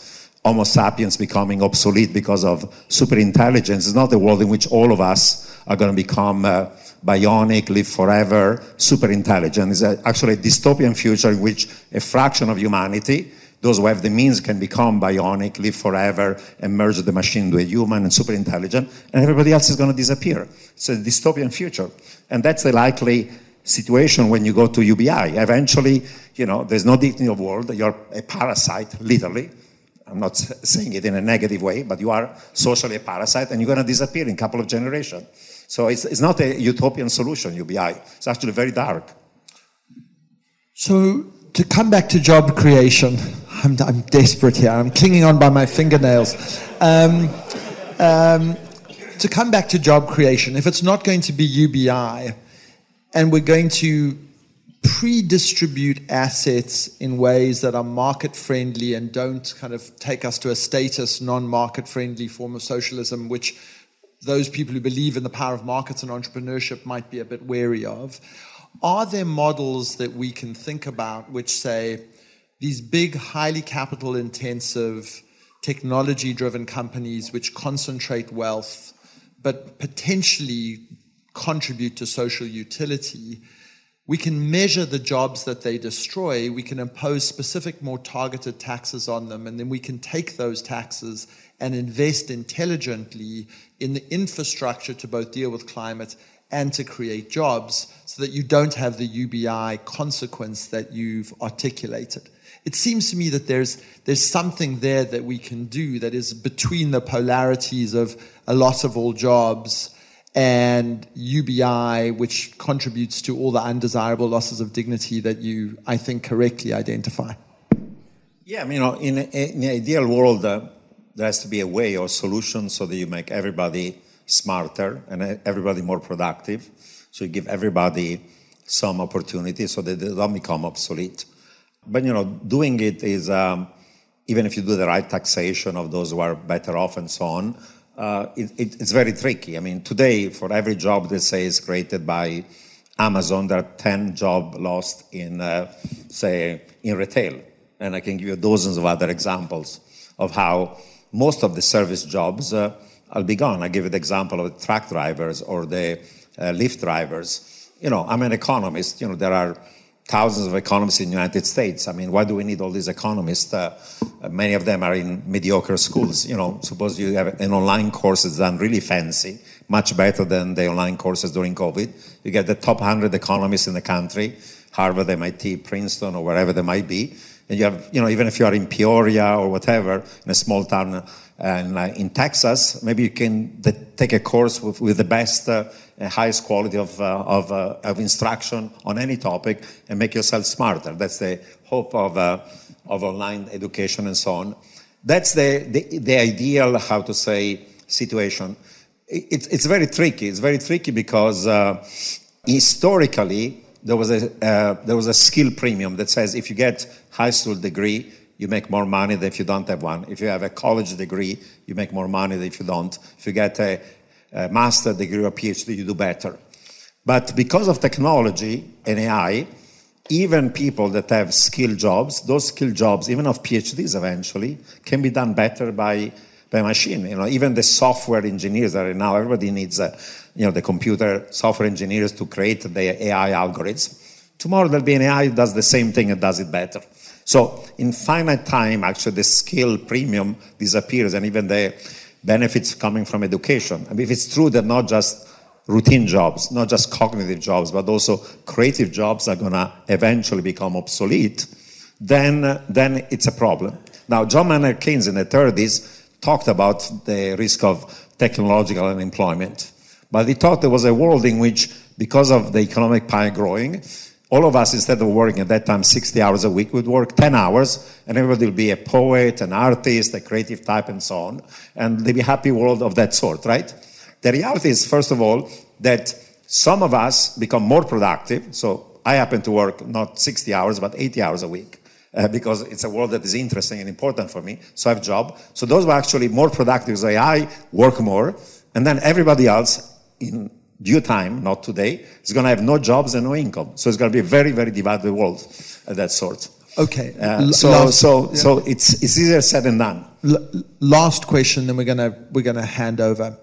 Homo sapiens becoming obsolete because of superintelligence is not the world in which all of us are going to become uh, bionic, live forever, super intelligent. It's actually a dystopian future in which a fraction of humanity those who have the means can become bionic, live forever, and merge the machine into a human and super intelligent, and everybody else is going to disappear. It's a dystopian future. And that's the likely situation when you go to UBI. Eventually, you know, there's no dignity of world. You're a parasite, literally. I'm not saying it in a negative way, but you are socially a parasite, and you're going to disappear in a couple of generations. So it's, it's not a utopian solution, UBI. It's actually very dark. So to come back to job creation, I'm, I'm desperate here. I'm clinging on by my fingernails. Um, um, to come back to job creation, if it's not going to be UBI, and we're going to pre-distribute assets in ways that are market friendly and don't kind of take us to a status non-market friendly form of socialism, which those people who believe in the power of markets and entrepreneurship might be a bit wary of. Are there models that we can think about which say these big, highly capital intensive, technology driven companies which concentrate wealth but potentially contribute to social utility? We can measure the jobs that they destroy. We can impose specific, more targeted taxes on them, and then we can take those taxes and invest intelligently in the infrastructure to both deal with climate and to create jobs so that you don't have the UBI consequence that you've articulated. It seems to me that there's, there's something there that we can do that is between the polarities of a loss of all jobs and UBI, which contributes to all the undesirable losses of dignity that you, I think, correctly identify. Yeah, I mean, in, in the ideal world, uh, there has to be a way or solution so that you make everybody smarter and everybody more productive. So you give everybody some opportunity so that they don't become obsolete. But you know, doing it is um, even if you do the right taxation of those who are better off and so on, uh, it, it, it's very tricky. I mean, today for every job they say is created by Amazon, there are ten jobs lost in, uh, say, in retail, and I can give you dozens of other examples of how most of the service jobs. Uh, I'll be gone. I give you the example of the truck drivers or the uh, Lyft drivers. You know, I'm an economist. You know, there are thousands of economists in the United States. I mean, why do we need all these economists? Uh, many of them are in mediocre schools. You know, suppose you have an online course that's done really fancy, much better than the online courses during COVID. You get the top 100 economists in the country, Harvard, MIT, Princeton, or wherever they might be. And you have, you know, even if you are in Peoria or whatever, in a small town and uh, in Texas, maybe you can take a course with, with the best, uh, highest quality of, uh, of, uh, of, instruction on any topic and make yourself smarter. That's the hope of, uh, of online education and so on. That's the, the, the ideal, how to say, situation. It's, it's very tricky. It's very tricky because uh, historically there was a uh, there was a skill premium that says if you get high school degree you make more money than if you don't have one. If you have a college degree, you make more money than if you don't. If you get a, a master degree or PhD, you do better. But because of technology and AI, even people that have skill jobs, those skill jobs, even of PhDs eventually, can be done better by by machine. You know, even the software engineers that are now everybody needs, uh, you know, the computer software engineers to create the AI algorithms. Tomorrow there'll be an AI that does the same thing and does it better. So in finite time, actually, the skill premium disappears, and even the benefits coming from education. I mean, if it's true that not just routine jobs, not just cognitive jobs, but also creative jobs are going to eventually become obsolete, then, then it's a problem. Now, John Maynard Keynes in the 30s talked about the risk of technological unemployment. But he thought there was a world in which, because of the economic pie growing, all of us, instead of working at that time 60 hours a week, would work 10 hours, and everybody will be a poet, an artist, a creative type, and so on. And there'll be a happy world of that sort, right? The reality is, first of all, that some of us become more productive. So I happen to work not 60 hours, but 80 hours a week uh, because it's a world that is interesting and important for me. So I have a job. So those were actually more productive. So I work more, and then everybody else in due time, not today, is going to have no jobs and no income. So it's going to be a very, very divided world of that sort. Okay. Uh, so, last, so, yeah. so it's it's easier said than done. L- last question, then we're gonna we're gonna hand over.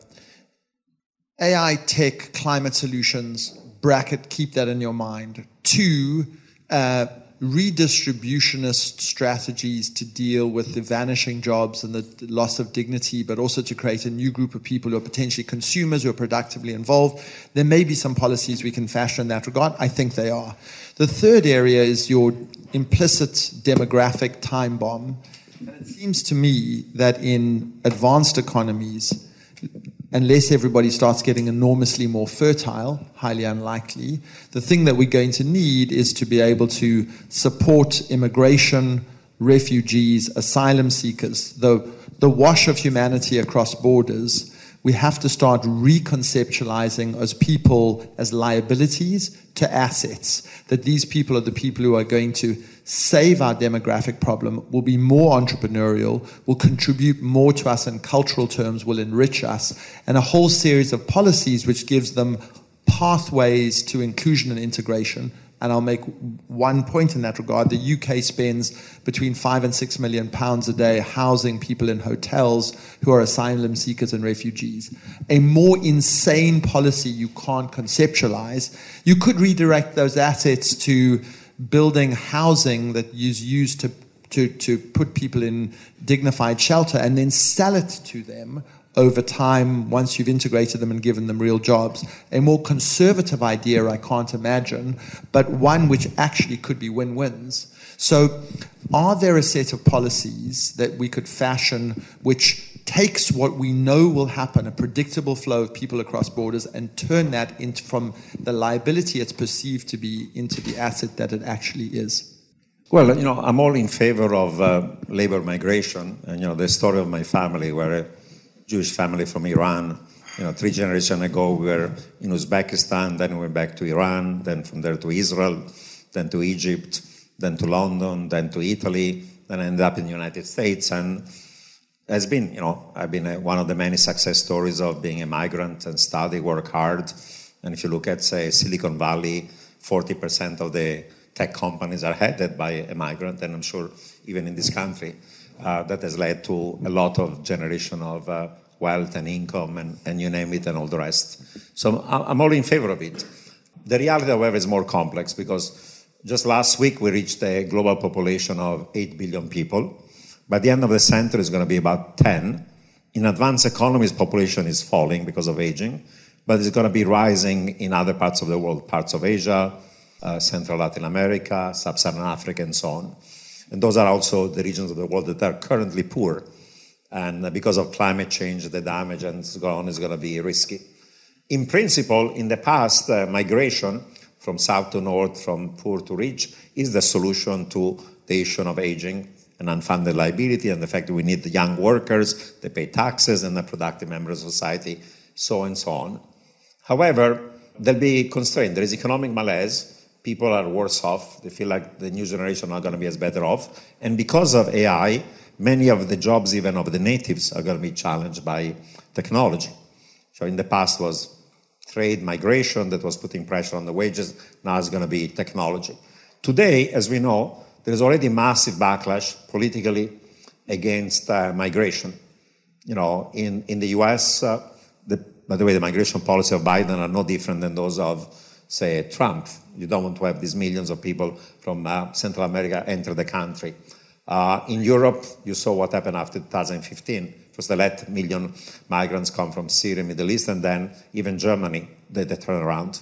AI tech climate solutions bracket. Keep that in your mind. Two. Uh, redistributionist strategies to deal with the vanishing jobs and the loss of dignity, but also to create a new group of people who are potentially consumers who are productively involved. There may be some policies we can fashion in that regard. I think they are. The third area is your implicit demographic time bomb. And it seems to me that in advanced economies, unless everybody starts getting enormously more fertile, highly unlikely, the thing that we're going to need is to be able to support immigration, refugees, asylum seekers, the, the wash of humanity across borders. We have to start reconceptualizing as people as liabilities to assets, that these people are the people who are going to save our demographic problem, will be more entrepreneurial, will contribute more to us in cultural terms, will enrich us, and a whole series of policies which gives them pathways to inclusion and integration. And I'll make one point in that regard. The UK spends between five and six million pounds a day housing people in hotels who are asylum seekers and refugees. A more insane policy you can't conceptualize. You could redirect those assets to building housing that is used to, to, to put people in dignified shelter and then sell it to them over time once you've integrated them and given them real jobs. A more conservative idea I can't imagine, but one which actually could be win wins. So, are there a set of policies that we could fashion which takes what we know will happen, a predictable flow of people across borders, and turn that into from the liability it's perceived to be into the asset that it actually is? Well, you know, I'm all in favor of uh, labor migration. And, you know, the story of my family, where Jewish family from Iran, you know, three generations ago, we were in Uzbekistan, then we went back to Iran, then from there to Israel, then to Egypt, then to London, then to Italy, then I ended up in the United States. And has been, you know, I've been a, one of the many success stories of being a migrant and study, work hard. And if you look at, say, Silicon Valley, 40% of the tech companies are headed by a migrant, and I'm sure even in this country, that has led to a lot of generation of uh, wealth and income and, and you name it and all the rest. So I'm all in favor of it. The reality, however, is more complex because just last week we reached a global population of 8 billion people by the end of the century, it's going to be about 10. In advanced economies, population is falling because of aging, but it's going to be rising in other parts of the world, parts of Asia, uh, Central Latin America, Sub-Saharan Africa, and so on. And those are also the regions of the world that are currently poor. And because of climate change, the damage and so on is going to be risky. In principle, in the past, uh, migration from south to north, from poor to rich, is the solution to the issue of aging and unfunded liability and the fact that we need the young workers, they pay taxes, and the productive members of society so and so on. However, there'll be constraint. There is economic malaise. People are worse off. They feel like the new generation are not going to be as better off. And because of AI, many of the jobs, even of the natives, are going to be challenged by technology. So in the past was trade, migration that was putting pressure on the wages. Now it's going to be technology. Today, as we know, there is already massive backlash politically against uh, migration. You know, in, in the US, uh, the, by the way, the migration policy of Biden are no different than those of, say, Trump. You don't want to have these millions of people from uh, Central America enter the country. Uh, in Europe, you saw what happened after 2015. First, they let million migrants come from Syria, Middle East, and then even Germany, they, they turn around.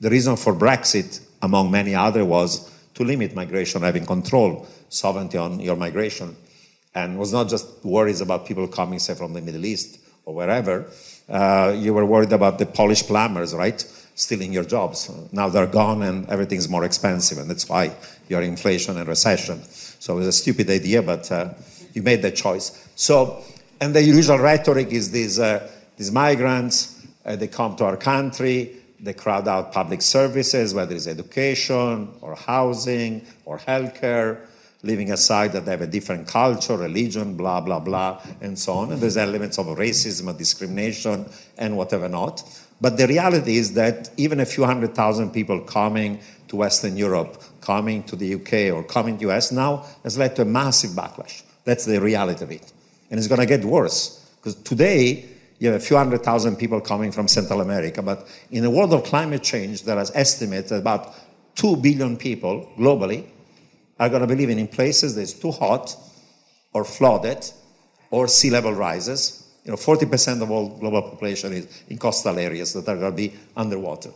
The reason for Brexit, among many other, was to limit migration, having control, sovereignty on your migration. And was not just worries about people coming, say, from the Middle East or wherever. Uh, you were worried about the Polish plumbers, right? Stealing your jobs. Now they're gone and everything's more expensive, and that's why you're inflation and recession. So it was a stupid idea, but uh, you made that choice. So, and the usual rhetoric is these, uh, these migrants, uh, they come to our country, they crowd out public services, whether it's education or housing or healthcare, leaving aside that they have a different culture, religion, blah, blah, blah, and so on. And there's elements of racism, discrimination, and whatever not. But the reality is that even a few hundred thousand people coming to Western Europe, coming to the UK or coming to the US now has led to a massive backlash. That's the reality of it. And it's going to get worse. Because today, you have a few hundred thousand people coming from Central America. But in the world of climate change, there is estimated about 2 billion people globally are going to be living in places that's too hot or flooded or sea level rises. You know, 40% of all global population is in coastal areas that are going to be underwater.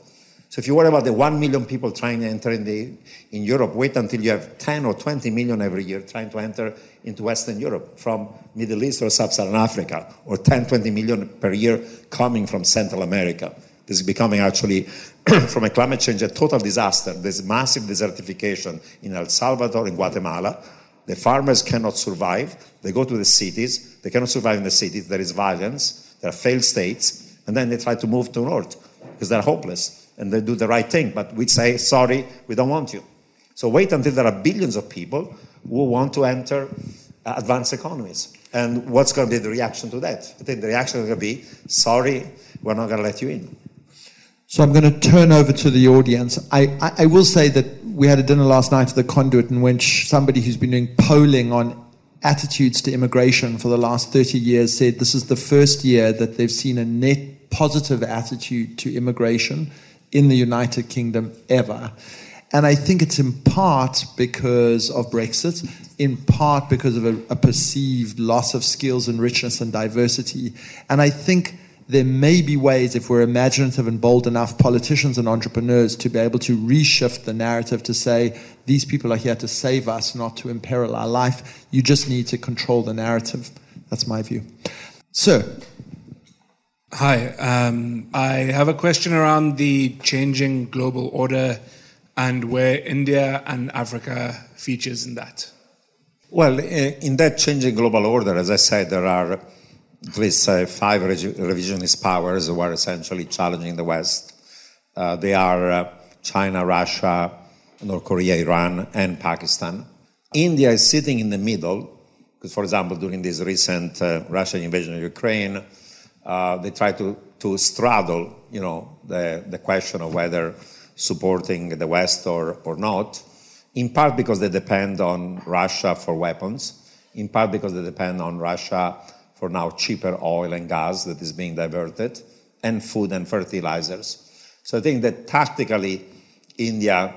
So if you worry about the 1 million people trying to enter in, the, in Europe, wait until you have 10 or 20 million every year trying to enter into Western Europe from Middle East or Sub-Saharan Africa, or 10, 20 million per year coming from Central America. This is becoming actually, from a climate change, a total disaster. There's massive desertification in El Salvador, in Guatemala. The farmers cannot survive. They go to the cities. They cannot survive in the cities. There is violence. There are failed states. And then they try to move to the north because they're hopeless and they do the right thing. But we say, sorry, we don't want you. So wait until there are billions of people who want to enter uh, advanced economies. And what's going to be the reaction to that? I think the reaction is going to be, sorry, we're not going to let you in. So I'm going to turn over to the audience. I, I, I will say that we had a dinner last night at the Conduit in which somebody who's been doing polling on attitudes to immigration for the last 30 years said this is the first year that they've seen a net positive attitude to immigration in the United Kingdom ever. And I think it's in part because of Brexit, in part because of a, a, perceived loss of skills and richness and diversity. And I think there may be ways, if we're imaginative and bold enough, politicians and entrepreneurs, to be able to reshift the narrative to say, these people are here to save us, not to imperil our life. You just need to control the narrative. That's my view. Sir, Hi, um, I have a question around the changing global order and where India and Africa features in that. Well, in that changing global order, as I said, there are at least uh, five revisionist powers who are essentially challenging the West. Uh, they are uh, China, Russia, North Korea, Iran, and Pakistan. India is sitting in the middle, because, for example, during this recent uh, Russian invasion of Ukraine, uh, they try to, to straddle, you know, the, the question of whether supporting the West or, or not, in part because they depend on Russia for weapons, in part because they depend on Russia for now cheaper oil and gas that is being diverted, and food and fertilizers. So I think that tactically, India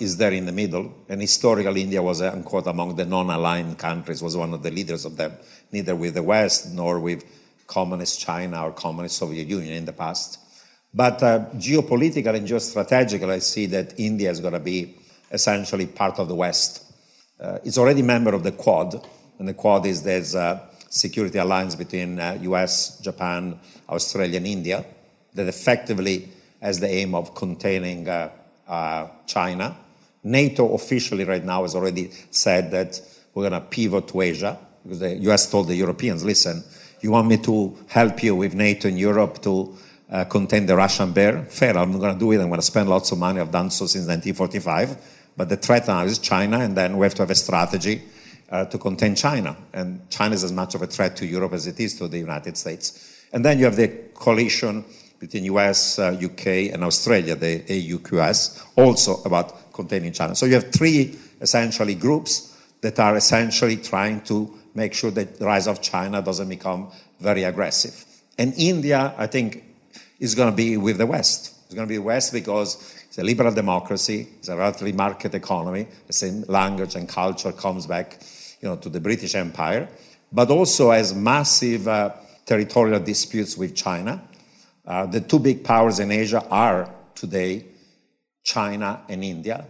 is there in the middle, and historically, India was, unquote, among the non aligned countries, was one of the leaders of them, neither with the West nor with communist China or communist Soviet Union in the past. But uh, geopolitically and geostrategically, I see that India is going to be essentially part of the West. Uh, it's already a member of the Quad, and the Quad is this uh, security alliance between US, uh, Japan, Australia, and India that effectively has the aim of containing uh, uh, China. NATO officially right now has already said that we're going to pivot to Asia because the US told the Europeans, listen, you want me to help you with NATO in Europe to uh, contain the Russian bear. Fair, I'm going to do it. I'm going to spend lots of money. I've done so since 1945. But the threat now is China, and then we have to have a strategy uh, to contain China. And China is as much of a threat to Europe as it is to the United States. And then you have the coalition between US, uh, UK, and Australia, the AUKUS, also about containing China. So you have three essentially groups that are essentially trying to make sure that the rise of China doesn't become very aggressive. And India, I think, is going to be with the West. It's going to be the West because it's a liberal democracy, it's a relatively market economy, the same language and culture comes back you know, to the British Empire, but also has massive uh, territorial disputes with China. Uh, the two big powers in Asia are today China and India.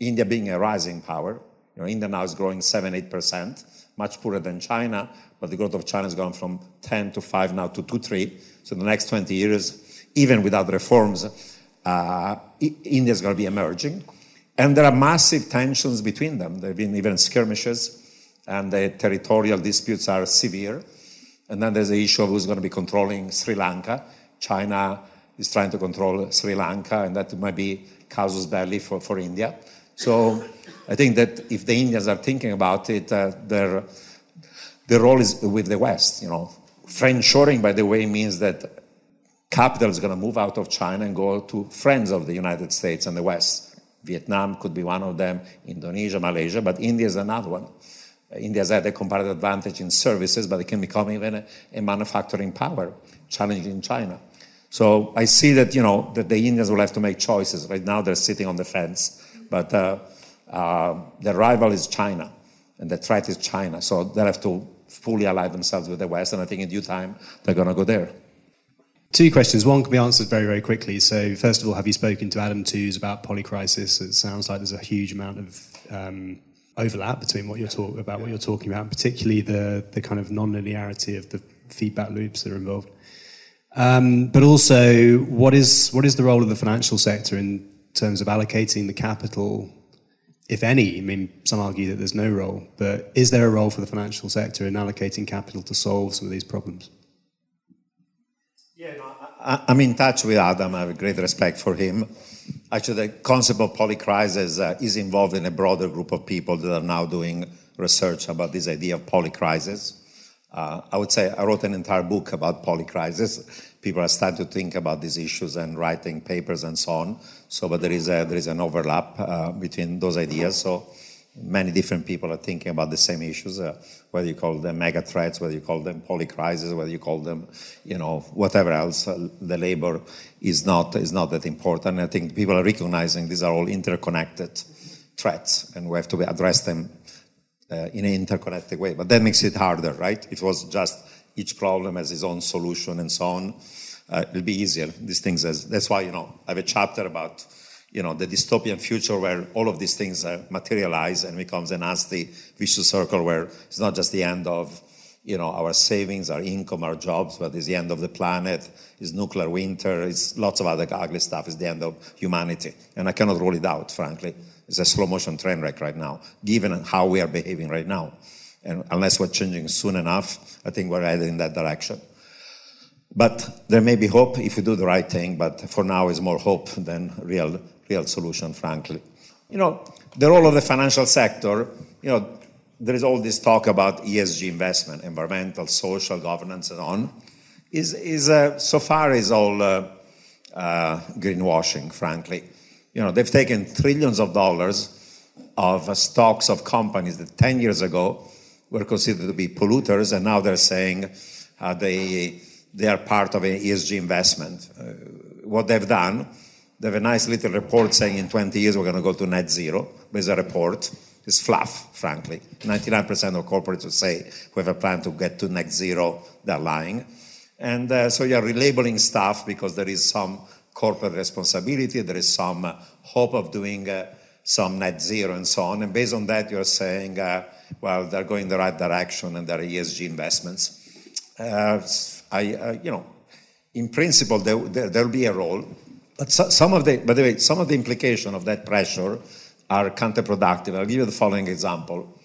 India being a rising power. You know, India now is growing 7 8%, much poorer than China, but the growth of China has gone from 10 to 5 now to 2 3. So the next 20 years, even without reforms, uh, India is going to be emerging. And there are massive tensions between them. There have been even skirmishes, and the territorial disputes are severe. And then there's the issue of who's going to be controlling Sri Lanka. China is trying to control Sri Lanka, and that might be casus belli for, for India. So I think that if the Indians are thinking about it, uh, their, their role is with the West. You know, friendshoring, by the way, means that capital is going to move out of China and go to friends of the United States and the West. Vietnam could be one of them, Indonesia, Malaysia, but India is another one. India has had a comparative advantage in services, but it can become even a, a manufacturing power, challenging China. So I see that you know that the Indians will have to make choices. Right now they're sitting on the fence, but uh, uh, the rival is China, and the threat is China. So they'll have to fully ally themselves with the West, and I think in due time they're going to go there. Two questions. One can be answered very, very quickly. So, first of all, have you spoken to Adam Tooze about polycrisis? It sounds like there's a huge amount of um, overlap between what you're talking about, what you're talking about, particularly the the kind of non-linearity of the feedback loops that are involved. Um, but also, what is what is the role of the financial sector in terms of allocating the capital, if any? I mean, some argue that there's no role, but is there a role for the financial sector in allocating capital to solve some of these problems? Yeah, no, I, am in touch with Adam. I have great respect for him. Actually, the concept of polycrisis uh, is involved in a broader group of people that are now doing research about this idea of polycrisis. Uh, I would say I wrote an entire book about polycrisis. People are starting to think about these issues and writing papers and so on. So, but there is a, there is an overlap uh, between those ideas. So, many different people are thinking about the same issues, uh, whether you call them mega threats, whether you call them polycrisis, whether you call them, you know, whatever else. Uh, the labor is not is not that important. I think people are recognizing these are all interconnected threats, and we have to address them uh, in an interconnected way. But that makes it harder, right? If it was just each problem has its own solution and so on, uh, it'll be easier. These things, as, that's why you know I have a chapter about you know, the dystopian future where all of these things uh, materialize and becomes a nasty vicious circle where it's not just the end of, you know, our savings, our income, our jobs, but it's the end of the planet, it's nuclear winter, it's lots of other ugly stuff, it's the end of humanity. And I cannot rule it out, frankly. It's a slow motion train wreck right now, given how we are behaving right now. And unless we're changing soon enough, I think we're headed in that direction. But there may be hope if we do the right thing, but for now it's more hope than real real solution, frankly. You know, the role of the financial sector, you know, there is all this talk about ESG investment, environmental, social, governance, and on, is, is uh, so far is all uh, uh, greenwashing, frankly. You know, they've taken trillions of dollars of stocks of companies that 10 years ago were considered to be polluters, and now they're saying uh, they, they are part of an ESG investment. Uh, what they've done they have a nice little report saying in 20 years we're going to go to net zero. There's a report. It's fluff, frankly. 99% of corporates will say we have a plan to get to net zero. They're lying. And uh, so you're relabeling stuff because there is some corporate responsibility, there is some hope of doing uh, some net zero and so on. And based on that, you're saying, uh, well, they're going the right direction and there are ESG investments. Uh, I, uh, you know, in principle, there, there, there'll be a role but so, some of the, by the way, some of the implications of that pressure are counterproductive. I'll give you the following example.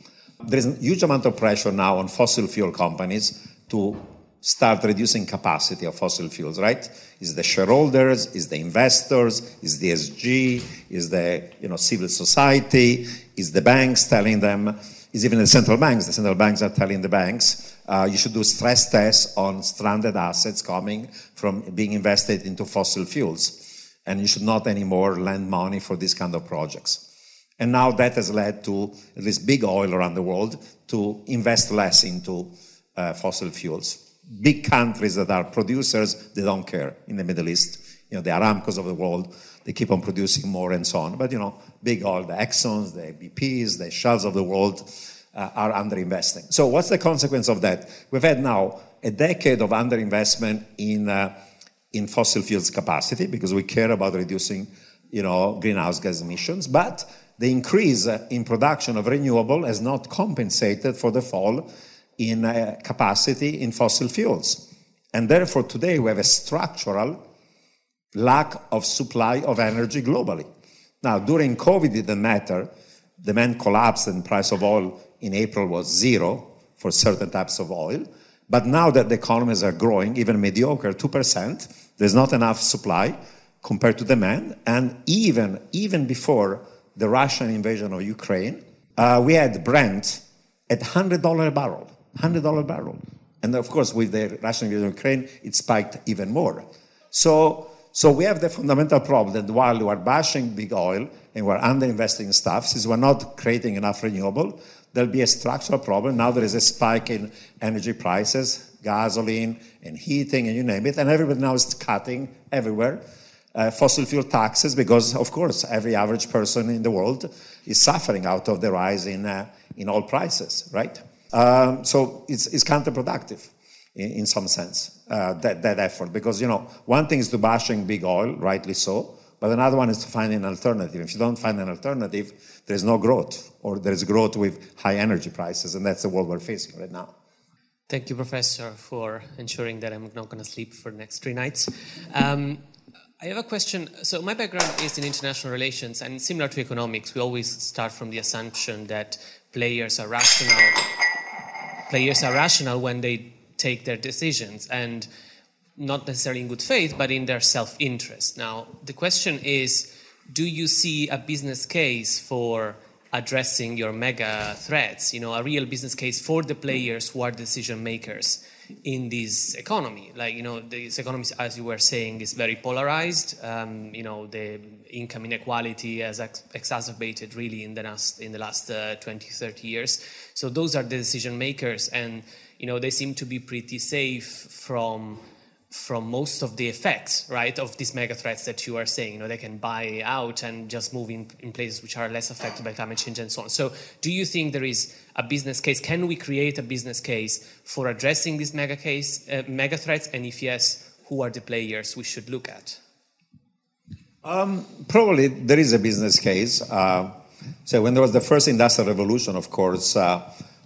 There is a huge amount of pressure now on fossil fuel companies to start reducing capacity of fossil fuels, right? Is the shareholders, is the investors, is the SG, is the you know civil society, is the banks telling them, is even the central banks. The central banks are telling the banks, uh, you should do stress tests on stranded assets coming from being invested into fossil fuels. And you should not anymore lend money for these kind of projects. And now that has led to at least big oil around the world to invest less into uh, fossil fuels big countries that are producers, they don't care in the Middle East. You know, the Aramcos of the world, they keep on producing more and so on. But, you know, big oil, the Exxons, the BPs, the Shells of the world uh, are underinvesting. So what's the consequence of that? We've had now a decade of underinvestment in, uh, in fossil fuels capacity because we care about reducing, you know, greenhouse gas emissions. But the increase in production of renewable has not compensated for the fall in uh, capacity in fossil fuels. And therefore, today we have a structural lack of supply of energy globally. Now, during COVID, it didn't matter. Demand collapsed and price of oil in April was zero for certain types of oil. But now that the economies are growing, even mediocre, 2%, there's not enough supply compared to demand. And even, even before the Russian invasion of Ukraine, uh, we had Brent at $100 a barrel. $100 barrel. And of course, with the Russian invasion of Ukraine, it spiked even more. So, so we have the fundamental problem that while we are bashing big oil and we're underinvesting in stuff, since we're not creating enough renewable, there'll be a structural problem. Now there is a spike in energy prices, gasoline and heating and you name it, and everybody now is cutting everywhere. Uh, fossil fuel taxes because, of course, every average person in the world is suffering out of the rise in, uh, in oil prices, right? Um, so it's, it's counterproductive in, in some sense, uh, that, that effort. Because, you know, one thing is to bashing big oil, rightly so, but another one is to find an alternative. If you don't find an alternative, there's no growth, or there's growth with high energy prices, and that's the world we're facing right now. Thank you, Professor, for ensuring that I'm not going to sleep for the next three nights. Um, I have a question. So, my background is in international relations, and similar to economics, we always start from the assumption that players are rational players are rational when they take their decisions and not necessarily in good faith, but in their self interest. Now, the question is do you see a business case for addressing your mega threats? You know, a real business case for the players who are decision makers in this economy. Like, you know, this economy, as you were saying, is very polarized. Um, you know, the income inequality has ex- exacerbated really in the last, in the last uh, 20, 30 years. So those are the decision makers, and you know they seem to be pretty safe from from most of the effects, right, of these mega threats that you are saying. You know, they can buy out and just move in, in places which are less affected by climate change and so on. So, do you think there is a business case? Can we create a business case for addressing these mega case, uh, mega threats? And if yes, who are the players we should look at? Um, probably there is a business case. Uh, so when there was the first industrial revolution, of course, uh,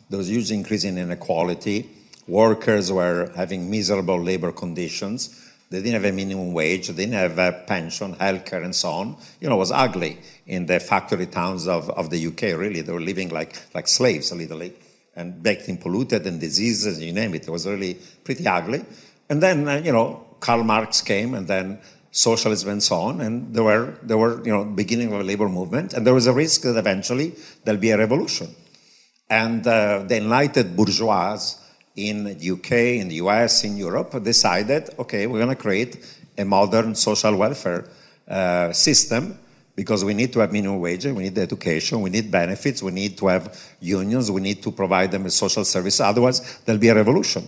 there was huge increase in inequality. Workers were having miserable labor conditions. They didn't have a minimum wage. They didn't have a pension, healthcare, and so on. You know, it was ugly in the factory towns of, of the UK, really. They were living like, like slaves, literally, and baked in polluted and diseases, you name it. It was really pretty ugly. And then, uh, you know, Karl Marx came, and then socialism and so on. And there were, there were, you know, beginning of a labor movement, and there was a risk that eventually there'll be a revolution. And uh, the enlightened bourgeois in the UK, in the US, in Europe decided, okay, we're going to create a modern social welfare uh, system because we need to have minimum wage, we need education, we need benefits, we need to have unions, we need to provide them with social services. Otherwise, there'll be a revolution.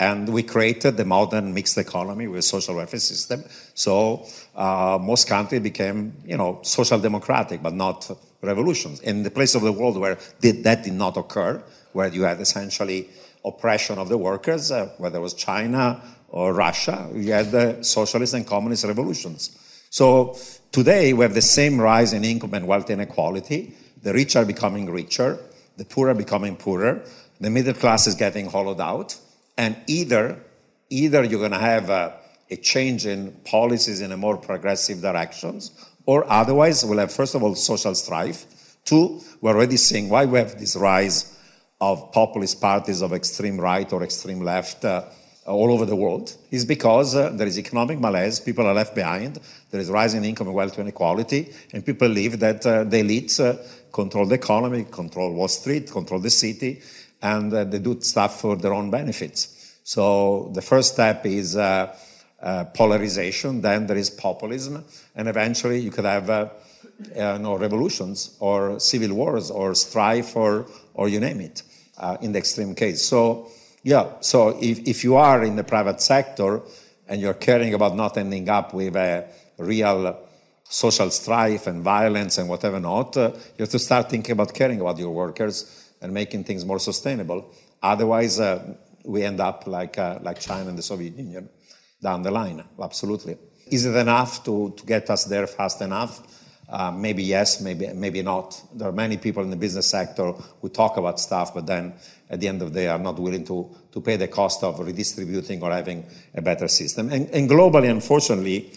And we created the modern mixed economy with social welfare system. So uh, most countries became, you know, social democratic, but not revolutions. In the place of the world where did, that did not occur, where you had essentially oppression of the workers, uh, whether it was China or Russia, you had the socialist and communist revolutions. So today we have the same rise in income and wealth inequality. The rich are becoming richer, the poor are becoming poorer, the middle class is getting hollowed out and either either you're going to have a, a, change in policies in a more progressive directions or otherwise we'll have first of all social strife two we're already seeing why we have this rise of populist parties of extreme right or extreme left uh, all over the world is because uh, there is economic malaise, people are left behind, there is rising income and wealth inequality, and people believe that uh, the elites uh, control the economy, control Wall Street, control the city, and uh, they do stuff for their own benefits. So the first step is uh, polarization, then there is populism, and eventually you could have uh, no, revolutions or civil wars or strife or, or you name it in the extreme case. So yeah, so if, if you are in the private sector and you're caring about not ending up with a real social strife and violence and whatever not, uh, you have to start thinking about caring about your workers and making things more sustainable. Otherwise, uh, we end up like, uh, like China and the Soviet Union down the line. Absolutely. Is it enough to, to get us there fast enough? Uh, maybe yes, maybe maybe not. There are many people in the business sector who talk about stuff, but then at the end of the day are not willing to, to pay the cost of redistributing or having a better system. And, and globally, unfortunately,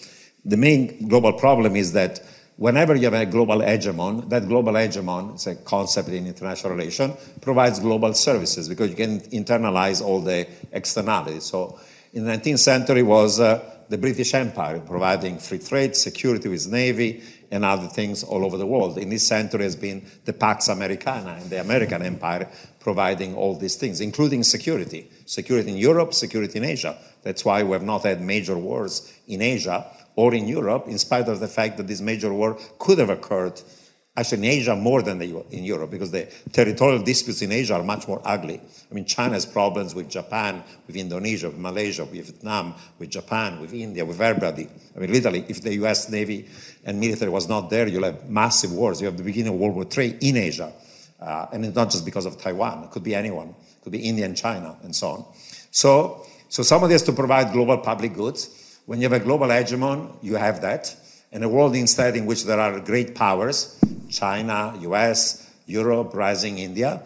the main global problem is that whenever you have a global hegemon, that global hegemon, it's a concept in international relation, provides global services because you can internalize all the externalities. So in the 19th century was uh, the British Empire providing free trade, security with navy, and other things all over the world. In this century has been the Pax Americana and the American Empire providing all these things, including security. Security in Europe, security in Asia. That's why we have not had major wars in Asia or in Europe, in spite of the fact that this major war could have occurred actually in Asia more than in Europe, because the territorial disputes in Asia are much more ugly. I mean, China has problems with Japan, with Indonesia, with Malaysia, with Vietnam, with Japan, with India, with everybody. I mean, literally, if the US Navy and military was not there, you'll have massive wars. You have the beginning of World War III in Asia. Uh, and it's not just because of Taiwan, it could be anyone, it could be India and China, and so on. So, so somebody has to provide global public goods. When you have a global hegemon, you have that. In a world instead in which there are great powers, China, US, Europe, rising India.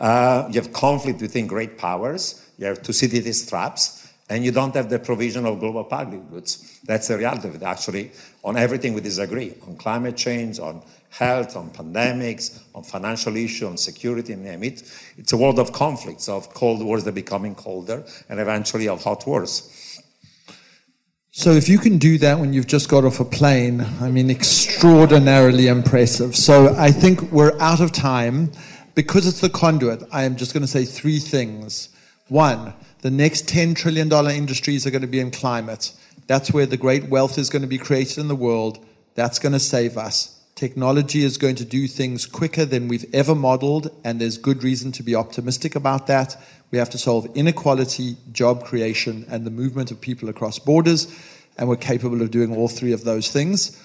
Uh, you have conflict within great powers. You have Thucydides traps, and you don't have the provision of global public goods. That's the reality of it. Actually, on everything we disagree on climate change, on health, on pandemics, on financial issues, on security, name it. It's a world of conflicts, of cold wars that are becoming colder, and eventually of hot wars. So if you can do that when you've just got off a plane, I mean, extraordinarily impressive. So I think we're out of time. Because it's the conduit, I am just going to say three things. One, the next $10 trillion industries are going to be in climate. That's where the great wealth is going to be created in the world. That's going to save us. Technology is going to do things quicker than we've ever modeled, and there's good reason to be optimistic about that. We have to solve inequality, job creation, and the movement of people across borders. And we're capable of doing all three of those things.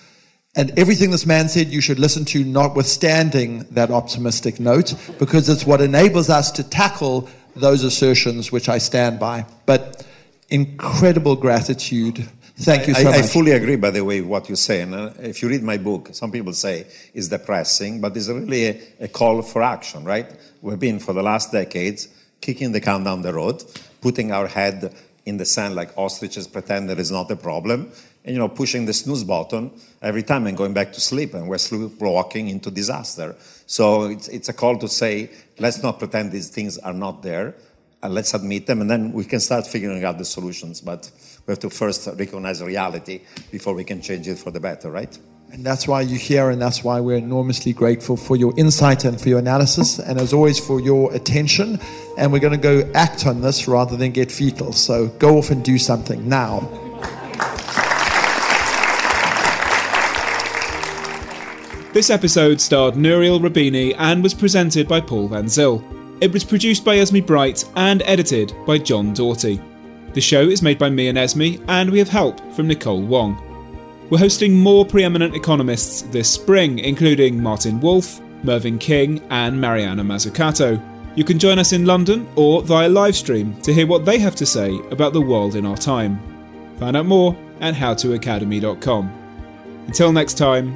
And everything this man said, you should listen to, notwithstanding that optimistic note, because it's what enables us to tackle those assertions which I stand by. But incredible gratitude. Thank you so I, much. I fully agree, by the way, what you say. And uh, if you read my book, some people say it's depressing, but it's really a, a call for action, right? We've been for the last decades kicking the can down the road, putting our head in the sand like ostriches, pretend there is not a problem, and you know, pushing the snooze button every time and going back to sleep, and we're sleepwalking into disaster. So it's, it's a call to say, let's not pretend these things are not there, and let's admit them, and then we can start figuring out the solutions. But we have to first recognize reality before we can change it for the better, right? And that's why you're here, and that's why we're enormously grateful for your insight and for your analysis, and as always, for your attention. And we're going to go act on this rather than get fetal. So go off and do something now. This episode starred Nouriel Roubini and was presented by Paul Van Zyl. It was produced by Esme Bright and edited by John Doughty. The show is made by me and Esme, and we have help from Nicole Wong. We're hosting more preeminent economists this spring, including Martin Wolf, Mervyn King, and Mariana Mazzucato. You can join us in London or via livestream to hear what they have to say about the world in our time. Find out more at howtoacademy.com. Until next time,